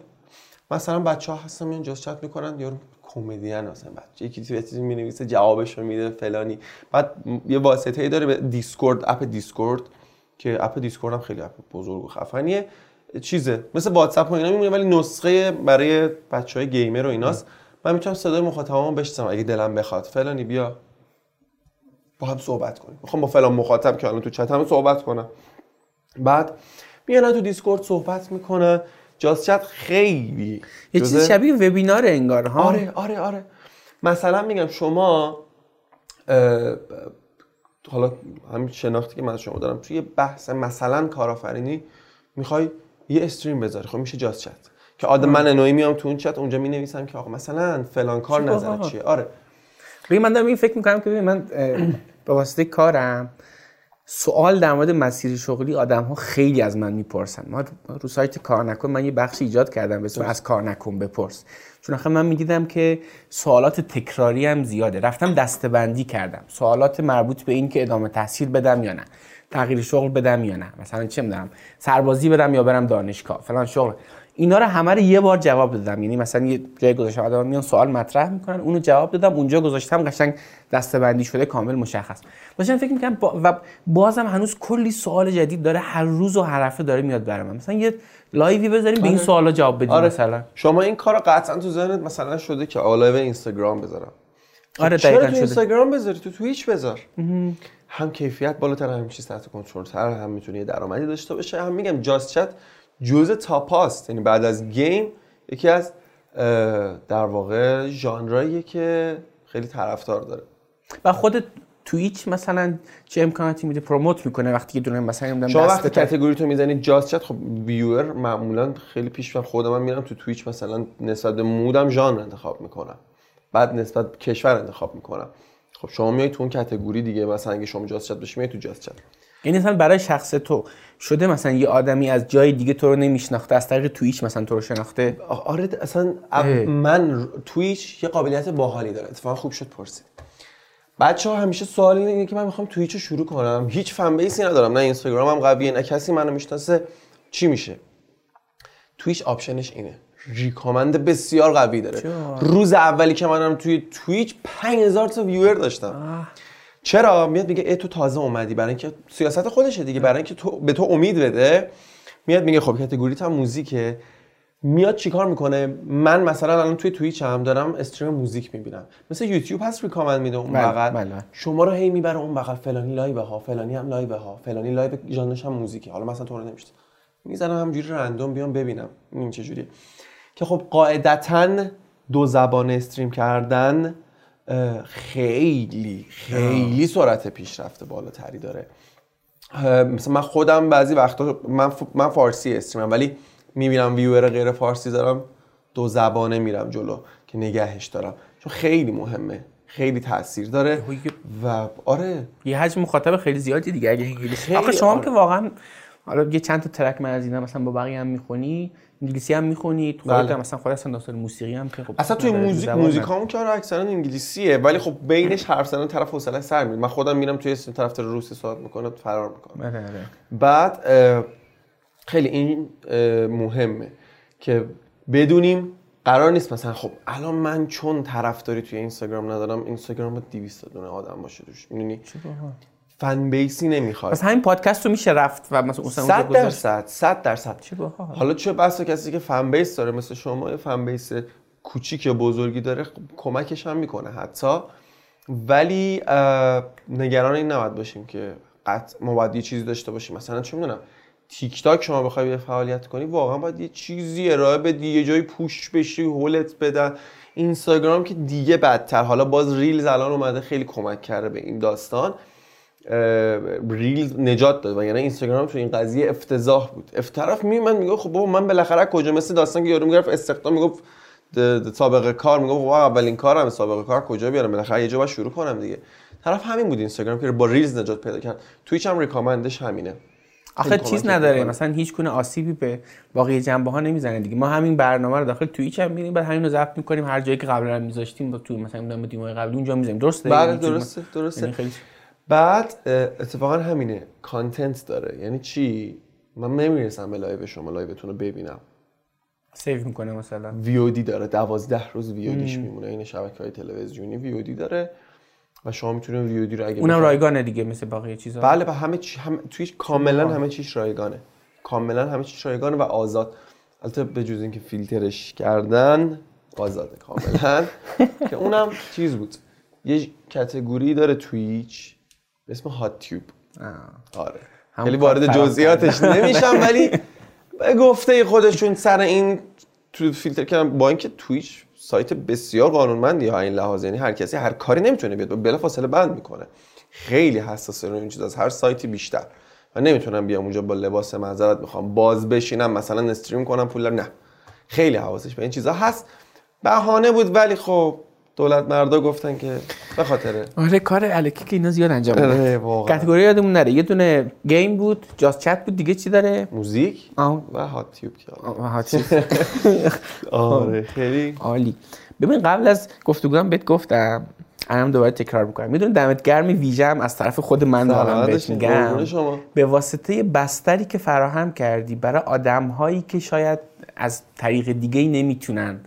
مثلا بچه ها هستن میان just chat می‌کنن یارو کمدین مثلا بچه. یکی چیزی می‌نویسه جوابش رو میده فلانی. بعد یه واسطه ای داره به دیسکورد app دیسکورد که app دیسکورد هم خیلی app بزرگ و خفنیه. چیزه. مثل واتساپ و اینا میمونه ولی نسخه برای بچه های gamer و ایناست. من می‌تونم صدای مخاطبمو بشنوم اگه دلم بخواد. فلانی بیا. با هم صحبت کنیم. می‌خوام با فلان مخاطب که الان تو چت هم صحبت کنم. بعد میان تو دیسکورد صحبت می‌کنن. جاست چت خیلی یه جزء- چیز شبیه وبینار انگار ها؟ آره آره آره. مثلا میگم شما حالا همین شناختی که من از شما دارم توی بحث مثلا کارآفرینی می‌خوای یه استریم بذاری. خب میشه جاست چت که آدم من نوعی میام تو اون چت اونجا می نویسم که آقا مثلا فلان کار نظرت؟ چیه؟ آره. ببین من دارم این فکر می‌کنم که ببین من به واسطه کارم سوال در مورد مسیر شغلی آدم ها خیلی از من می‌پرسن. ما رو- سایت کار نکن من یه بخش ایجاد کردم به از کار نکن بپرس. چون آخه من می‌دیدم که سوالات تکراری هم زیاده. رفتم دستبندی کردم. سوالات مربوط به این که ادامه تحصیل بدم یا نه تغییر شغل بدم یا نه. مثلا چه می‌دونم سربازی برم یا برم دانشگاه. فلان شغل. اینا رو همه رو یه بار جواب دادم. یعنی مثلا یه جای گذاشتم آدم میان سوال مطرح می‌کنن اونو جواب دادم اونجا گذاشتم قشنگ دسته‌بندی شده کامل مشخص. داشتم فکر می‌کنم با و بازم هنوز کلی سوال جدید داره هر روز و هر هفته داره میاد برام مثلا یه live ی بذاریم به این آره. سوالا جواب بدیم آره. مثلا. شما این کار قطعا تو ذهنت مثلا شده که آ live اینستاگرام بذارم. آره چرا دقیقاً تو شده. اینستاگرام بذاری؟ تو تویچ بذار. هم کیفیت بالاتر هم چیز تحت کنترل تر هم می‌تونه یه درآمدی داشته باشه. هم میگم just chat جزء top هاست یعنی بعد از game یکی از در واقع ژانراییه که خیلی طرفدار داره. و خود تویچ مثلا چه امکاناتی میده promote می‌کنه وقتی یه دونه مثلا نمی‌دونم شما وقتی category تو می‌زنید just chat خب viewer معمولا خیلی پیش من خودم من میرم تو تویچ مثلا نسبت به مودم ژانر انتخاب می‌کنم. بعد نسبت به کشور انتخاب می‌کنم. خب شما میای تو اون کاتگوری دیگه مثلا اگه شما جاست چت باشی میای تو جاست چت. یعنی مثلا برای شخص تو شده مثلا یه آدمی از جای دیگه تو رو نمیشناخته از طریق تویچ مثلا تو رو شناخته؟ آره اصلا. من تویچ یه قابلیت باحالی داره. اتفاقا خوب شد پرسید. بچه ها همیشه سوال اینه که من می‌خوام تویچ رو شروع کنم. هیچ فن بیسی ندارم. نه اینستاگرامم قویه نه کسی منو می‌شناسه. چی میشه؟ تویچ option ش اینه. recommend بسیار قوی داره. چرا؟ روز اولی که منم توی تویچ 5000 تا viewer داشتم. چرا؟ میاد میگه ای تو تازه اومدی برای اینکه سیاست خودشه دیگه برای اینکه تو به تو امید بده. میاد میگه خب کاتگوریت هم موزیکه. میاد چیکار می‌کنه؟ من مثلا الان توی تویچ هم دارم stream موزیک می‌بینم. مثل یوتیوب هست recommend میده اون بله، بغل. بله. شما رو هی می‌بره اون بغل. فلانی لایو ها فلانی هم لایو ها فلانی لایو ژانرش هم موزیکه. حالا مثلا تو رو نمیشته می‌زنم همجوری رندوم بیام ببینم این چه جوریه. که خب قاعدتا دو زبان استریم کردن خیلی خیلی سرعت پیشرفت بالاتری داره. مثلا من خودم بعضی وقتا من, من فارسی استریمم ولی می‌بینم ویور غیر فارسی دارم دو زبانه میرم جلو که نگهش دارم. چون خیلی مهمه خیلی تاثیر داره و آره. یه حجم مخاطب خیلی زیادی دیگه. اگه انگلیسی آخه شما آره. که واقعا حالا یه چند تا ترک من از اینا مثلا با بقیه هم می‌خونی انگلیسی هم می‌خونی تو خودت بله. هم مثلا خودت اصلا داستان موسیقی هم که خب اصلا توی نداره، موزیک زبان موزیکامون که آره اکثرا انگلیسیه ولی خب بینش حرف زدن طرف حوصله سر میره من خودم میرم توی طرف روسی صحبت می‌کنه فرار می‌کنه نداره. آره، آره. بعد خیلی این مهمه که بدونیم قرار نیست مثلا خب الان من چون طرفداری توی اینستاگرام ندارم اینستاگرام با 200 دونه آدم باشه توش می‌دونی فن بیسی نمی‌خواد. پس همین پادکست رو میشه رفت و مثلا اونجا 100 گذاشت. درصد 100 درصد. چه باحال. حالا چه بسا کسی که فن بیس داره مثل شما یه فن بیس کوچیک یا بزرگی داره خب کمکش هم می‌کنه حتی. ولی نگران این نباید باشیم که قطع ما باید یه چیزی داشته باشیم. مثلا چه می‌دونم تیک تاک شما بخوای یه فعالیت کنی واقعا باید یه چیزی ارائه بدی یه جایی پوش بشی هولت بدن. اینستاگرام که دیگه بدتر. حالا باز ریلز الان اومده خیلی کمک کرده به این داستان. اه، reels نجات داد. و یعنی اینستاگرام تو این قضیه افتضاح بود. افتراف می من میگم خب بابا من بالاخره کجا؟ مثل داستان که یارو می‌گرفت استخدام می‌گفت سابقه کار میگم خب اولین کارم سابقه کار کجا بیارم؟ بالاخره یه جا باید شروع کنم دیگه. طرف همین بود اینستاگرام که با reels نجات پیدا کرد. تویچ هم recommend ش همینه. آخه چیز نداره می‌کنه. مثلا هیچ گونه آسیبی به باقی جنبه ها نمی‌زنه دیگه. ما همین برنامه رو داخل توییچ هم می‌بینیم بعد همین رو ضبط می‌کنیم هر جایی که قبلا هم می‌ذاشتیم با تو مثلا تایمای قبلی اونجا می‌ذاریم. درسته؟ بله یعنی چیز- درسته درسته. یعنی بعد اتفاقا همینه. content داره. یعنی چی؟ من نمی‌رسم به لایو شما لایوتون رو ببینم. save می‌کنه مثلا. VOD داره. دوازده روز VOD ش میمونه. این شبکه های تلویزیونی VOD داره و شما می‌تونید VOD رو اگه اونم رایگانه دیگه مثل بقیه چیزا. بله و همه چی هم توی کاملا همه چیش رایگانه. کاملا همه چیش رایگانه و آزاد. البته به جز اینکه فیلترش کردن آزاده کاملا. که اونم چیز بود. یه کتگوری داره تویچ به اسم هات تیوب. آره. خیلی وارد طرف جزئیاتش نمیشم ولی به گفته خودشون سر این تو فیلتر کردن با اینکه تویچ سایت بسیار قانونمندی ها این لحاظ یعنی هر کسی هر کاری نمی‌تونه بیاد بلا فاصله بند می‌کنه. خیلی حساسه روی این چیز از هر سایتی بیشتر. و نمی‌تونم بیام اونجا با لباس معذرت می‌خوام باز بشینم مثلا استریم کنم پول نه. خیلی حواسش به این چیزا هست. بهانه بود ولی خب دولت مردا گفتن که به خاطر آره کار الکی که اینا زیاد انجام میدن آره، واقعا. کاتگوری یادمون نره یه دونه گیم بود جاست چت بود دیگه چی داره موزیک آه. و هات تیوب که آره. چیز. آره خیلی عالی ببین قبل از گفتگوام بهت گفتم الان دوباره تکرار می‌کنم می‌دونی دمت گرم ویژه هم از طرف خود من سلامت بهت. میگم. به واسطه بستری که فراهم کردی برای آدم هایی که شاید از طریق دیگه ای نمی‌تونن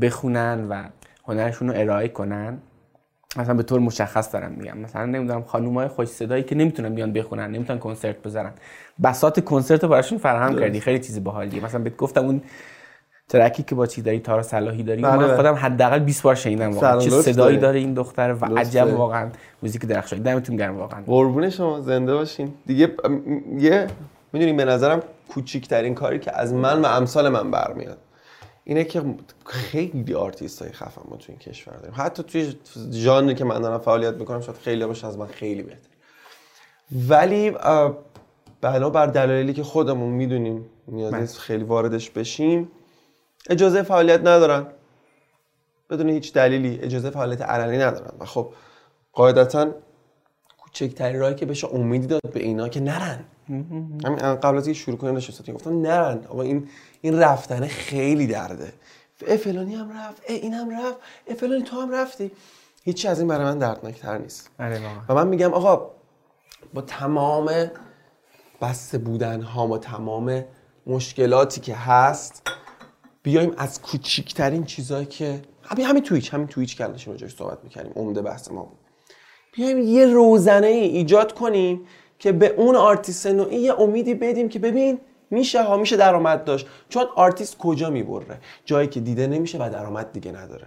بخونن و هنرشون رو ارائه کنن. مثلا به طور مشخص دارم میگم. مثلا نمی‌دونم خانوم های خوش صدایی که نمی‌تونن بیان بخونن نمی‌تونن کنسرت بزنن بساط کنسرت رو براشون فراهم کردی. خیلی چیز باحالیه. مثلا بهت گفتم اون ترکی که با چی داری تارا صلاحی داری؟ بله، من. خودم حداقل 20 بار شنیدم واقعا. چه صدایی. داره. این دختر و عجب. واقعا. موزیک درخشانی. دمتون گرم واقعا. قربون شما. زنده باشین. دیگه یه می‌دونی به نظرم کوچیکترین کاری که از من و امثال من برمیاد. اینه که خیلی آرتیست های خفن ما تو این کشور داریم. حتی توی ژانری که من دارم فعالیت می‌کنم شاید خیلی باشه از من خیلی بهتر ولی اه، بنابر دلایلی که خودمون می‌دونیم نیاز بله. نیست خیلی واردش بشیم اجازه فعالیت ندارن. بدون هیچ دلیلی اجازه فعالیت علنی ندارن. و خب قاعدتا کوچکترین راهی که بشه امیدی داد به اینا که نرن. همین قبل از اینکه شروع کنیم نشستیم گفتم نرن آقا این این رفتن خیلی درده. اه فلانی هم رفت اه این هم رفت اه فلانی تو هم رفتی. هیچی از این برای من دردناکتر نیست. آره و من میگم آقا با تمام بسته بودن ها با تمام مشکلاتی که هست بیایم از کوچیکترین چیزایی که همین همین تویچ همین تویچ که الان راجعش صحبت می‌کردیم عمده بحث ما بود. بیایم یه روزنه ای ایجاد کنیم که به اون آرتیست نوعی یه امیدی بدیم که ببین میشه ها میشه درآمد داشت. چون آرتیست کجا می‌بُره؟ جایی که دیده نمیشه و درآمد دیگه نداره.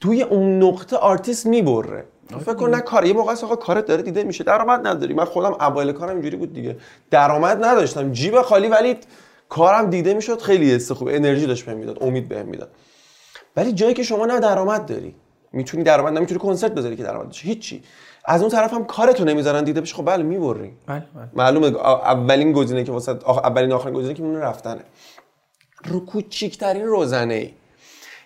توی اون نقطه آرتیست می‌بره. فکر کن نه کار یه موقع آقا کارت داره دیده میشه درآمد نداری من خودم اوایل کارم اینجوری بود دیگه. درآمد نداشتم. جیب خالی ولی کارم دیده می‌شد خیلی حس خوب انرژی داشت بهم می‌داد امید بهم می‌داد. ولی جایی که شما نه درآمد داری. می‌تونی درآمد نمی‌تونی کنسرت بذاری که درآمد داشته هیچی. از اون طرف هم کارتو نمی‌ذارن دیده بشه خب بله می‌بری. بله بله. معلومه اولین گزینه که واسه آخ- اولین آخرین گزینه که میمونه رفتنه. رو کوچیکترین روزنه ای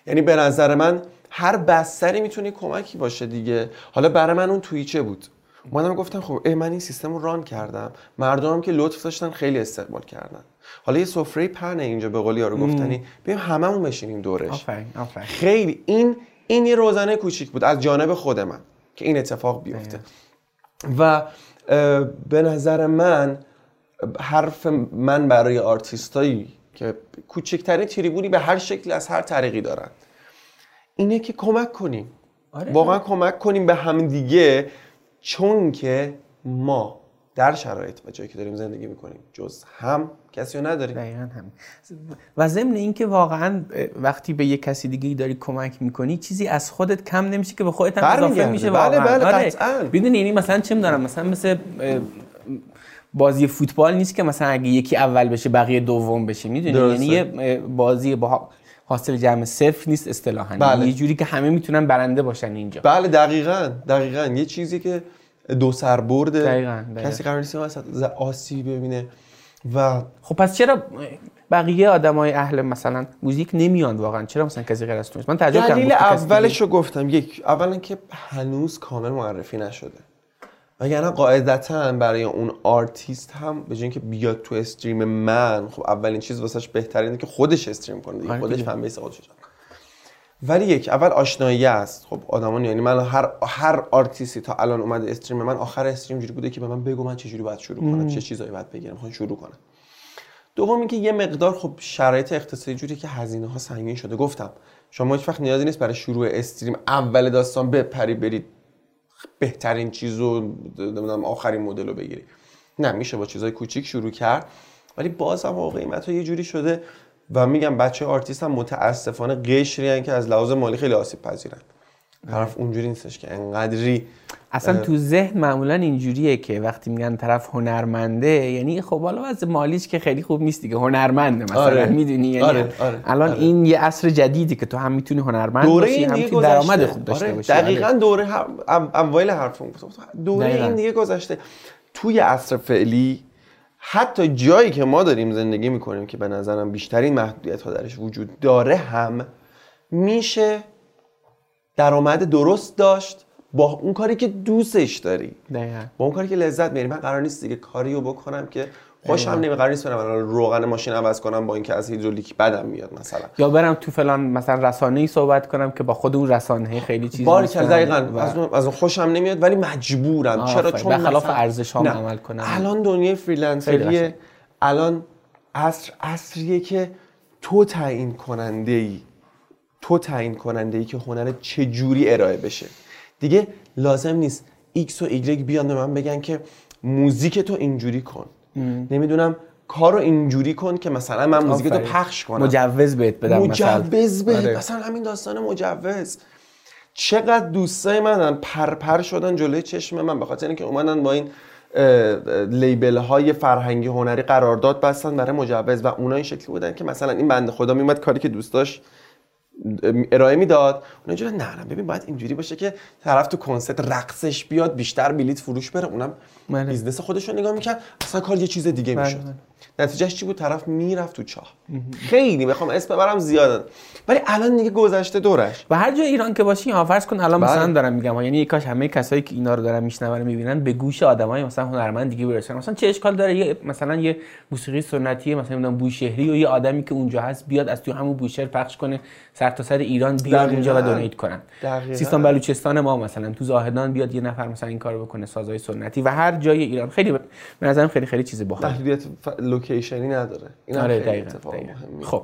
یعنی به نظر من هر بستری می‌تونه کمکی باشه دیگه. حالا برای من اون توییچه بود. اومدم گفتم خب اه من این سیستم رو ران کردم. مردم که لطف داشتن خیلی استقبال کردن. حالا یه سفره پهنه اینجا به قول یارو گفتنی. بیایم هممون بشینیم دورش. آفرین آفرین. خیلی این این یه روزنه کوچیک بود از جانب خود من. که این اتفاق بیفته. و اه، به نظر من حرف من برای آرتیستایی که کوچکترین تریبونی به هر شکل از هر طریقی دارن اینه که کمک کنیم. آره. واقعا کمک کنیم به هم دیگه چون که ما در شرایط و جایی که داریم زندگی می‌کنیم جز هم کسی رو نداریم دقیقا همین و ضمن اینکه واقعا وقتی به یه کسی دیگه داری کمک می‌کنی چیزی از خودت کم نمیشه که به خودت هم اضافه. میشه بله، بله، آره. قطعاً. می‌دونی یعنی مثلا چه می‌دونم مثلا مثل بازی فوتبال نیست که مثلا اگه یکی اول بشه بقیه دوم بشه می‌دونی. یعنی یه بازی با حاصل جمع صفر نیست اصطلاحا بله. یه جوری که همه می‌تونن برنده باشن اینجا بله دقیقا دقیقا یه چیزی که دو سر برده دقیقاً، دقیقاً. کسی قرار نیست مثلا ز- آسیب ببینه و خب پس چرا بقیه آدمای اهل مثلا موزیک نمیان واقعا چرا مثلا کسی غیر از تو؟ من تعجب کردم دلیل گفتی کسی دیگه- اولش رو گفتم یک اولا که هنوز کامل معرفی نشده وگرنه قاعدتا برای اون آرتیست هم به جای اینکه بیاد تو stream من خب اولین چیز واسش بهترینه که خودش stream کنه دیگه آره خودش. fan base خودش. ولی یک اول آشنایی است. خب آدمان یعنی من هر هر آرتیستی تا الان اومده استریم من آخر استریم جوری بوده که به من بگو من چه جوری باید شروع کنم چه چیزایی باید بگیرم می‌خوام شروع کنم. دوم اینکه یه مقدار خب شرایط اقتصادی جوری که هزینه ها سنگین شده. گفتم شما هیچ وقت نیازی نیست برای شروع استریم اول داستان بپری برید بهترین چیز رو نمی‌دونم آخرین مدل رو بگیری. نه میشه با چیزای کوچیک شروع کرد. ولی باز هم قیمت ها یه جوری شده و میگم بچه آرتیست هم متاسفانه قشری که از لحاظ مالی خیلی آسیب پذیرن طرف اونجوری نیستش که انقدری اصلا تو ذهن معمولا اینجوریه که وقتی میگن طرف هنرمنده یعنی خب حالا وضع مالیش که خیلی خوب نیست دیگه هنرمنده مثلا آره. می‌دونی یعنی آره، آره، الان آره. این یه عصر جدیدی که تو هم می‌تونی هنرمند دوره باشی هم می‌تونی درآمد خوب داشته آره، باشی دقیقا آره. دوره هم ام- اوایل حرفم دوره دقیقاً. این دیگه گذشته توی عصر فعلی حتی جایی که ما داریم زندگی می‌کنیم که به نظرم بیشترین محدودیت ها درش وجود داره هم میشه درآمد درست داشت با اون کاری که دوستش داری دقیقاً. با اون کاری که لذت می‌بری من قرار نیست دیگه کاری رو بکنم که خوشم نمی قرار نیست برم الان روغن ماشین عوض کنم با اینکه از هیدرولیک بدم میاد مثلا یا برم تو فلان مثلا رسانه‌ای صحبت کنم که با خود اون رسانه خیلی چیز بار دقیقا و- از اون, از اون خوشم نمیاد ولی مجبورم چرا. چون بخلاف مثلا- ارزش‌هام نه. عمل کنم. الان دنیای فریلنسریه. الان عصر عصریه که تو تعیین کننده ای تو تعیین کننده ای که هنر چه جوری ارائه بشه دیگه لازم نیست ایکس و ایگرگ بیان به من بگن که موزیک تو اینجوری کن نمی‌دونم کار رو اینجوری کن که مثلا من موزیک تو آفرین. پخش کنم. مجوز بهت بدم مثلا. مجوز به آره. مثلا همین داستان مجوز. چقدر دوستای منن. پرپر شدن جلوی چشم من. به خاطر اینکه اومدن با این لیبل های فرهنگی هنری قرارداد بستن برای مجوز. و اونا این شکلی بودن که مثلا این بنده خدا میومد کاری که دوست داشت ارائه می‌داد. اونا اینجوری نه نه ببین باید اینجوری باشه که طرف تو کنسرت رقصش بیاد بیشتر بلیت فروش بره. اونم بله. بیزنس خودش رو نگاه می‌کرد. اصلا کار یه چیز دیگه بله، می‌شد نتیجهش چی بود طرف می‌رفت تو چاه خیلی می‌خوام اسم ببرم زیاده ولی الان دیگه گذشته دورش و هر جای ایران که باشی ها فرض کن الان بله. مثلا دارم میگم ها، یعنی کاش همه کسایی که اینا رو دارن میشنون می‌بینن به گوش آدمای مثلا هنرمند دیگه برسن مثلا چه اشکال داره یه مثلا یه موسیقی سنتی مثلا نمی‌دونم بوشهری و یه آدمی که اونجا هست بیاد از تو همون بوشهر پخش کنه سر تا سر ایران بیاد. اونجا و دونیت کنن دقیقاً. سیستان بلوچستان ما مثلا تو زاهدان بیاد یه نفر مثلا این کارو بکنه سازهای سنتی و هر جای ایران خیلی به نظرم خیلی خیلی چیز باحال. لوکیشنی نداره. این آره دقیقاً. خب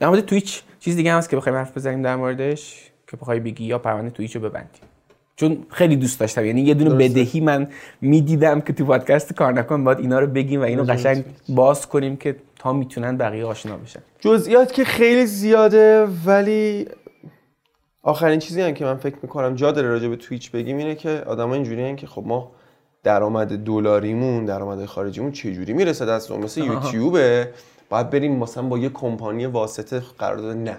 در مورد تویچ چیز دیگه هم هست که بخوایم حرف بزنیم در موردش که بخوای بگی یا پرونده تویچ رو ببندیم چون خیلی دوست داشتم یعنی یه دونه درسته. بدهی من می‌دیدم که تو پادکست کار نکن باید اینا رو بگیم و اینو قشنگ باز کنیم که تا می‌تونن بقیه آشنا بشن. جزئیات که خیلی زیاده ولی آخرین چیزی هم که من فکر می‌کنم جا داره راجع به تویچ بگیم اینه که آدما اینجوری که خب ما درآمد دلاریمون درآمد خارجیمون چه جوری می‌رسه دستمون؟ مثل یوتیوبه. باید بریم مثلا با یه کمپانی واسطه قرارداد نه.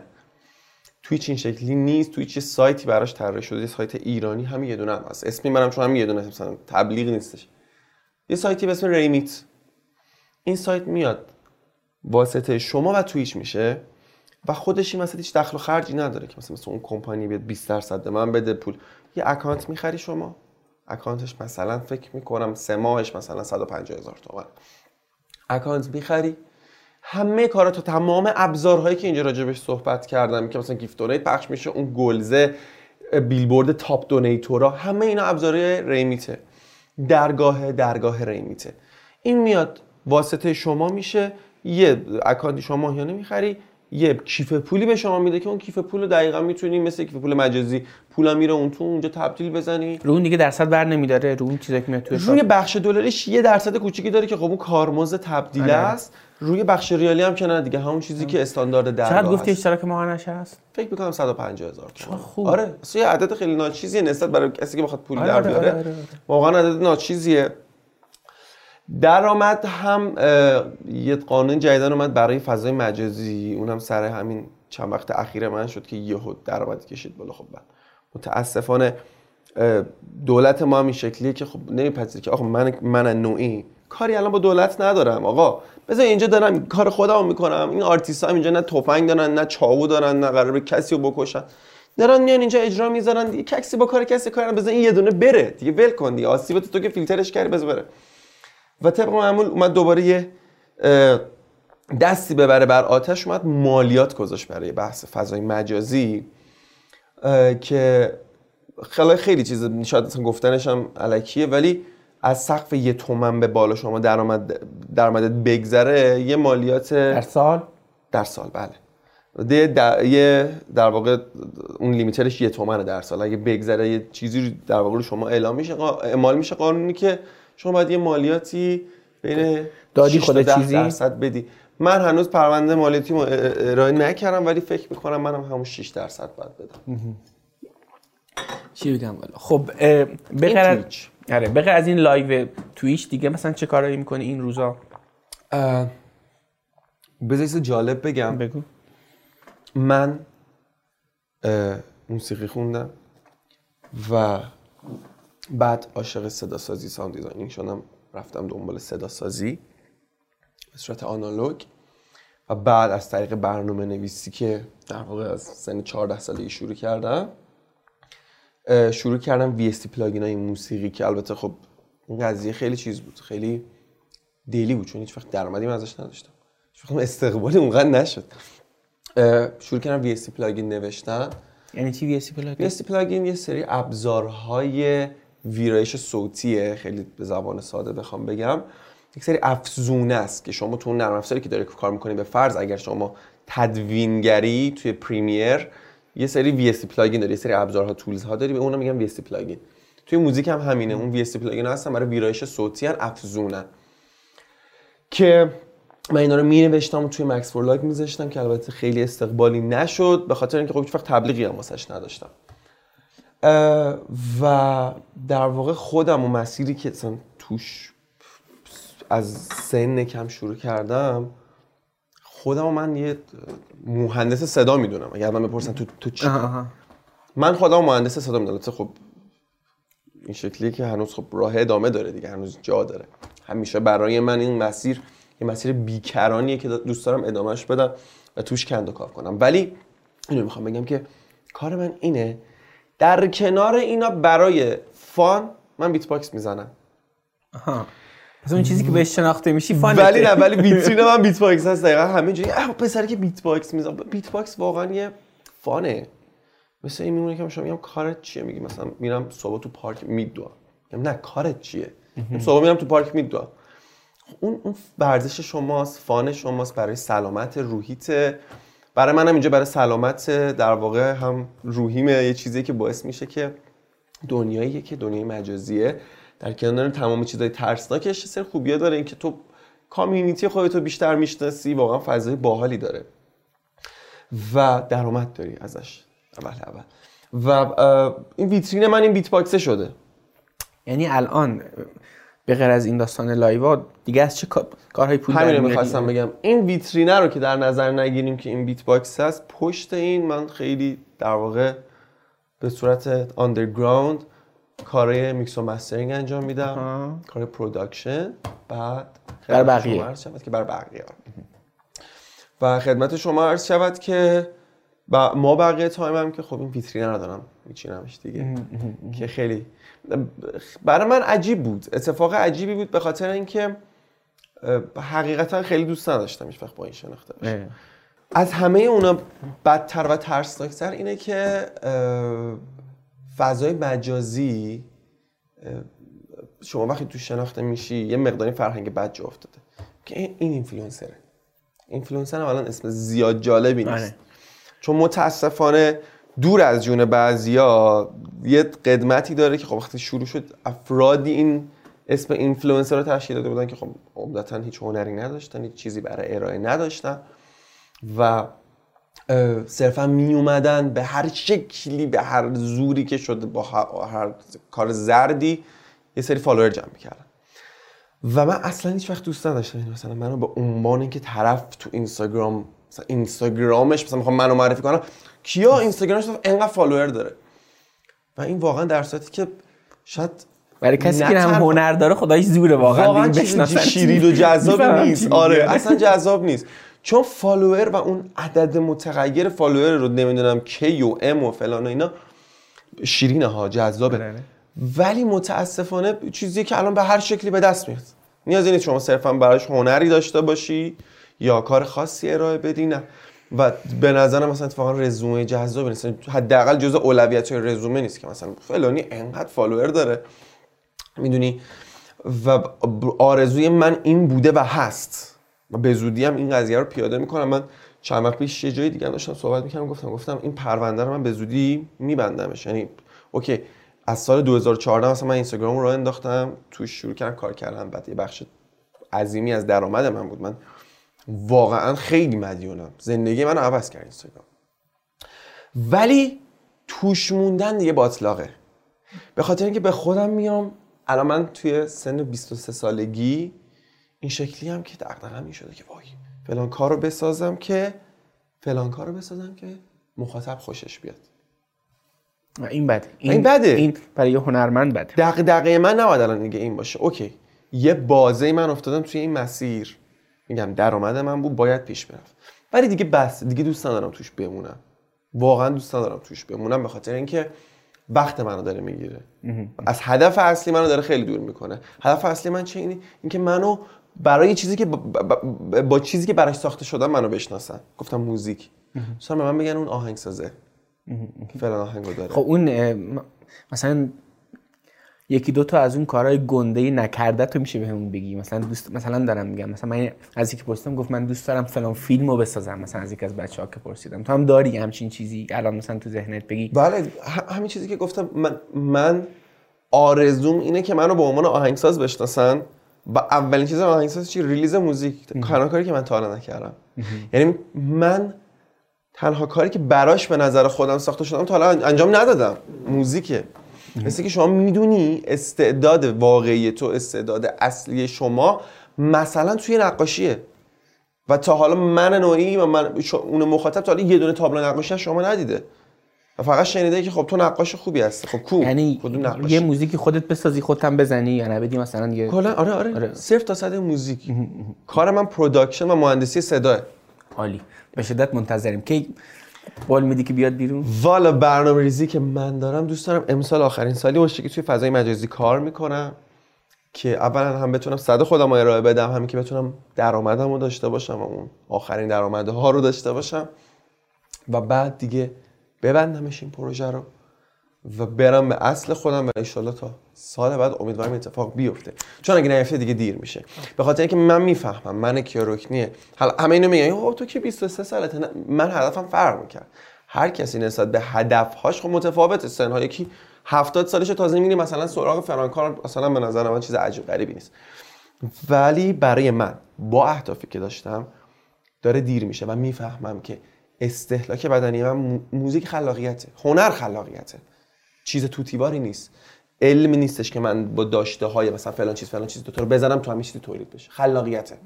تویچ این شکلی نیست. تویچ یه سایتی براش طراحی شده؟ یه سایت ایرانی همین یه دونه هم هست. اسمی منم چون هم یه دونه مثلا تبلیغ نیستش. یه سایتی به اسم ریمیت. این سایت میاد واسطه شما و تویچ میشه و خودش این مثلا هیچ دخل و خرجی نداره که مثلا مثل اون کمپانی بیاد 20 درصد منو بده پول. یه اکانت می‌خری شما. اکانتش مثلا فکر می‌کنم سه ماهش مثلا 150 هزار تومن. اکانت می‌خری. همه کارا تو تمام ابزارهایی که اینجا راجبش صحبت کردم که مثلا گیفت دونیت پخش میشه اون گلزه بیلبورد تاپ دونیتورا همه اینا ابزارهای ریمیته. درگاه درگاه ریمیته. این میاد واسطه شما میشه. یه اکانتی شما ماهیانه می‌خری. یه کیف پولی به شما میده که اون کیف پول رو دقیقا می‌تونی مثل کیف پول مجازی پولا میره اون تو اونجا تبدیل بزنی رو اون دیگه درصد بر نمیداره رو اون چیزایی که میاد روی بخش دلاریش یه درصد کوچیکی داره که خب اون کارمزد تبدیل آره. است روی بخش ریالی هم که نه دیگه همون چیزی که استاندارد درگاه چقدر گفتی. اشتراک ماهانش هست فکر می‌کنم 150 هزار تومان خوب. آره اصلا یه عدد خیلی ناچیزیه نسبت برای کسی که بخواد پول آره، در آره، بیاره. واقعا عدد ناچیزیه درآمد هم یه قانون جدیدن اومد برای فضای مجازی. اونم سر همین چند وقت اخیر من شد که یهو درآمد کشید بالا. خب من متاسفانه دولت ما هم این شکلیه که خب نمیپذیره که آقا من من نوعی کاری الان با دولت ندارم. آقا بذار اینجا دارم کار خودمو می‌کنم. این آرتیست هم اینجا نه تفنگ دارن نه چاقو دارن نه قراره کسی رو بکشن. دارن میان اینجا اجرا می‌ذارن. کسی با کار کسی کار نداره. بذار این یه دونه بره. دیگه ول کن دیگه. آسیبت تو که فیلترش کردی بذار بره. و طبق معمول اومد دوباره یه دستی ببره بر آتش اومد مالیات گذاشت برای بحث فضای مجازی که خیلی خیلی چیز شاید اصلا گفتنش هم الکیه ولی از سقف یه تومن به بالا شما درآمد درآمدت بگذره یه مالیات در سال؟ در سال بله. ده در, یه در واقع اون لیمیترش یه تومنه در سال. اگه بگذره یه چیزی در واقع رو شما اعلام میشه قا- اعمال میشه قانونی که شما باید یه مالیاتی بین دادی 6 تا خودت 10 چیزی؟ درصد بدی. من هنوز پرونده مالیاتی ارائه نکردم ولی فکر می‌کنم منم همون 6 درصد باید بدم. چی بگم؟ والا. خب بغیر. آره بغیر از این live تویچ دیگه مثلا چه کارایی می‌کنی این روزا؟ بذار جالب بگم. بگو. من موسیقی خوندم و بعد عاشق صدا سازی sound designing شدم. رفتم دنبال صدا سازی به صورت آنالوگ. و بعد از طریق برنامه نویسی که در واقع از سن 14 سالگی شروع کردم شروع کردم VST plugin های موسیقی که البته خب این قضیه خیلی چیز بود. خیلی دلی بود چون هیچ وقت درآمدی من ازش نداشتم. هیچ وقت استقبالی اونقدر نشد. شروع کردم VST plugin نوشتن. یعنی چی VST plugin VST plugin یه سری ابزارهای ویرایش صوتیه خیلی به زبان ساده بخوام بگم. یک سری افزونه است که شما تو اون نرم افزاری که داری کار می‌کنی به فرض اگر شما تدوینگری توی پریمیر یه سری VST plugin داری یه سری ابزارها tools ها داری به اونها میگن VST plugin توی موزیک هم همینه اون VST plugin هستن برای ویرایش صوتین افزونن که من اینا رو می نوشتم و توی Max for Live میذاشتم که البته خیلی استقبالی نشد به خاطر اینکه خب هیچ وقت تبلیغی هم واسش نداشتم. و در واقع خودم و مسیری که اصلا توش از سن کم شروع کردم خودمو من یه مهندس صدا می‌دونم. اگر از من بپرسن تو تو چی. من خودم مهندس صدا می‌دونم. خب این شکلیه که هنوز خب راه ادامه داره دیگه. هنوز جا داره. همیشه برای من این مسیر یه مسیر بیکرانیه که دوست دارم ادامهش بدم و توش کند و کاو کنم. ولی اینو می‌خوام بگم که کار من اینه در کنار اینا برای fun من beatbox می‌زنم. آها. پس اون چیزی که بهش شناخته میشی fun ه ولی نه ولی ویترین من beatbox هست. دقیقا همه جایی اه پسری که beatbox می‌زنه beatbox واقعا یه fun ه. مثل این میمونه که شما میگم کارت چیه؟ میگی مثلا میرم صبح تو پارک میدوام. میگم نه کارت چیه؟ صبح میرم تو پارک میدوام. اون اون ورزش شماست fun شماست برای سلامت روحیت. برای منم اینجا برای سلامت در واقع هم روحیمه یه چیزی که باعث میشه که دنیاییه که دنیای مجازیه. در کنار تمام چیزای ترسناکش یه سری خوبیه داره. اینکه تو community خودتو بیشتر می‌شناسی واقعا فضای باحالی داره. و درآمد داری ازش. اول اول. و این ویترین من این beatbox ه شده. یعنی الان به غیر از این داستان live ا دیگه از چه کار- کارهای پول همین؟ می‌خواستم بگم این ویترینه رو که در نظر نگیریم که این beatbox هست پشت این من خیلی در واقع به صورت underground کارهای میکس و mastering انجام میدم. کار production بعد خدمت بقیه. که بر بقیه و خدمت شما عرض شود که و ما بقیه تایم هم که خب این ویترینه رو دارم میچینمش دیگه. که خیلی برای من عجیب بود. اتفاق عجیبی بود به خاطر اینکه حقیقتا خیلی دوست نداشتم هیچ وقت با این شناخته بشم از همه اونا بدتر و ترسناکتر اینه که فضای مجازی شما وقتی تو شناخته میشی یه مقداری فرهنگ بد جا افتاده. که این این influencer ه. influencer هم الان اسم زیاد جالبی نیست. آره. چون متاسفانه دور از جون بعضیا یه قدمتی داره که خب وقتی شروع شد افرادی این اسم اینفلوئنسر رو تشکیل داده بودن که خب عمدتا هیچ هنری نداشتن هیچ چیزی برای ارائه نداشتن و صرفا می اومدن به هر شکلی به هر زوری که شده با هر, کار زردی یه سری follower جمع می‌کردن. و من اصلا هیچ وقت دوست نداشتم مثلا منو به عنوان اینکه طرف تو اینستاگرام مثلا اینستاگرامش مثلا می‌خوام منو معرفی کنم. کیا اینستاگرامش انقدر follower داره؟ و این واقعا در صورتی که شاید برای کسی که هم هنر داره خداییش زوره واقعا بشناسن. شیرین و چی نیست. آره اصلا جذاب نیست. چون follower و اون عدد متغیر follower رو نمی‌دونم K و M و فلان و اینا شیرینه ها جذابه. آره. ولی متاسفانه چیزی که الان به هر شکلی به دست میاد. نیازی نیست شما صرفا براش هنری داشته باشی. یا کار خاصی ارائه بدی نه. و به نظرم مثلا اتفاقا رزومه جذابی نیست. حداقل جزء اولویت های رزومه نیست که مثلا فلانی انقدر follower داره. می‌دونی؟ و آرزوی من این بوده و هست. و به زودی هم این قضیه رو پیاده می‌کنم. من چند وقت پیش یه جای دیگه داشتم صحبت می‌کردم گفتم گفتم این پرونده رو من به زودی میبندمش. یعنی اوکی از سال 2014 مثلا من اینستاگرام رو انداختم توش شروع کردم کار کردم. بعد یه بخش عظیمی از درآمد من بود. من واقعا خیلی مدیونم. زندگی من عوض کرد اینستاگرام. ولی توش موندن دیگه باطلاقه به خاطر اینکه به خودم میام الان من توی سن 23 سالگی این شکلی هم که دغدغه‌م این شده که وای فلان کار رو بسازم که فلان کار رو بسازم که مخاطب خوشش بیاد. این بده. این بده. این برای یه هنرمند بده. دغدغه من نباید الان دیگه این باشه. اوکی. یه بازه من افتادم توی این مسیر. میگم درآمد من بود باید پیش برفت ولی دیگه بس دیگه دوست ندارم توش بمونم. واقعا دوست ندارم توش بمونم به خاطر اینکه وقت منو داره می‌گیره. از هدف اصلی منو داره خیلی دور می‌کنه. هدف اصلی من چه اینه اینکه منو برای چیزی که با, با, با, با چیزی که براش ساخته شدم منو بشناسن. گفتم موزیک. مثلا به من بگن اون آهنگسازه. فلان آهنگو داره. خب اون مثلا یکی دو تا از اون کارهای گنده نکرده تو میشه بهمون بگی. مثلا دوست مثلا دارم میگم مثلا من از یکی پرسیدم گفت من دوست دارم فلان فیلم رو بسازم مثلا از یکی از بچه ها که پرسیدم. تو هم داری همچین چیزی؟ الان مثلا تو ذهنت بگی. بله همین چیزی که گفتم. من, من آرزوم اینه که منو به عنوان آهنگساز بشناسن. و اولین چیز آهنگساز چی؟ ریلیز موزیک. تنها کاری که من تا حالا نکردم. یعنی من تنها کاری که براش به نظر خودم ساخته شدم تا حالا انجام ندادم. موزیکه. مثل که شما می‌دونی استعداد واقعی تو استعداد اصلی شما مثلا توی نقاشیه. و تا حالا من نوعی و من اون مخاطب تا حالا یه دونه تابلو نقاشی از شما ندیده. و فقط شنیده که خب تو نقاش خوبی هستی. خب کو؟ یعنی کدوم نقاشی؟ یه موزیکی خودت بسازی خودت هم بزنی یا نبدی مثلا یه کلا آره آره, صفر تا صد موزیک کار من production و مهندسی صداه. عالی. به شدت منتظریم. کی قول میدی که بیاد بیرون؟ والا برنامه ریزی که من دارم دوست دارم. امسال آخرین سالی باشه که توی فضای مجازی کار می‌کنم که اولا هم بتونم صد خودم رو ارائه بدم همین که بتونم درآمدم رو داشته باشم و اون آخرین درآمدها رو داشته باشم. و بعد دیگه ببندمش این پروژه رو. و برم به اصل خودم و انشالله تا سال بعد امیدوارم اتفاق بیفته. چون اگه نیفته دیگه دیر میشه. به خاطر اینکه من می‌فهمم من کیاروکنیه حالا همه اینو میگن اوه تو که 23 سالته. من هدفم فرق می‌کرد. هر کسی نسبت به هدفهاش خب متفاوته. سنها یکی 70 سالش تازه میری مثلا سراغ فرانکار مثلا به نظر من چیز عجیب غریبی نیست. ولی برای من با اهدافی که داشتم داره دیر میشه و می‌فهمم که استهلاک بدنی من مو- موزیک خلاقیته هنر خلاقیته. چیز توتیواری نیست. علم نیستش که من با داشته های مثلا فلان چیز فلان چیز دوتا رو بزنم تو همین چیزی تولید بشه. خلاقیته.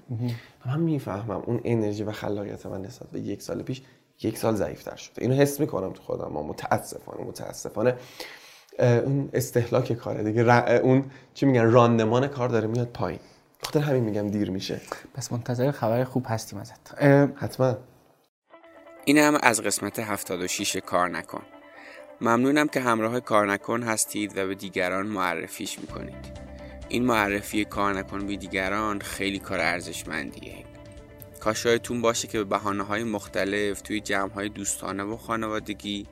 من می‌فهمم اون انرژی و خلاقیت من نسبت به یک سال پیش یک سال ضعیفتر شده. اینو حس می‌کنم تو خودم. اما متاسفانه متاسفانه. اون استهلاک کاره دیگه ر- اون چی میگن راندمان کار داره میاد پایین. خاطر همین میگم دیر میشه. پس منتظر خبر خوب هستیم ازت. حتما. این هم از قسمت 76 کار نکن. ممنونم که همراه کار نکن هستید و به دیگران معرفیش می‌کنید. این معرفی کار نکن به دیگران خیلی کار ارزشمندیه. کاشایتون باشه که به بحانه های مختلف توی جمع های دوستانه و خانوادگی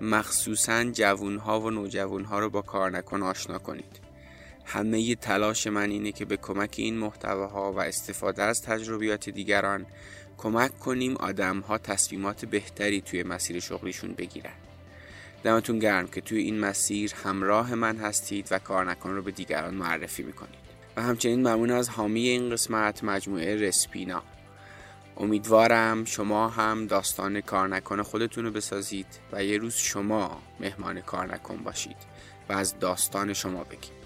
مخصوصا جوون ها و نوجوون ها رو با کار نکن آشنا کنید. همه ی تلاش من اینه که به کمک این محتواها و استفاده از تجربیات دیگران کمک کنیم آدم ها تصمیمات بهتری توی مسیر شغلیشون بگیرن. دمتون گرم که توی این مسیر همراه من هستید و کار نکن رو به دیگران معرفی می‌کنید. و همچنین ممنون از حامی این قسمت مجموعه رسپینا. امیدوارم شما هم داستان کار نکن خودتون رو بسازید و یه روز شما مهمان کار نکن باشید و از داستان شما بگید.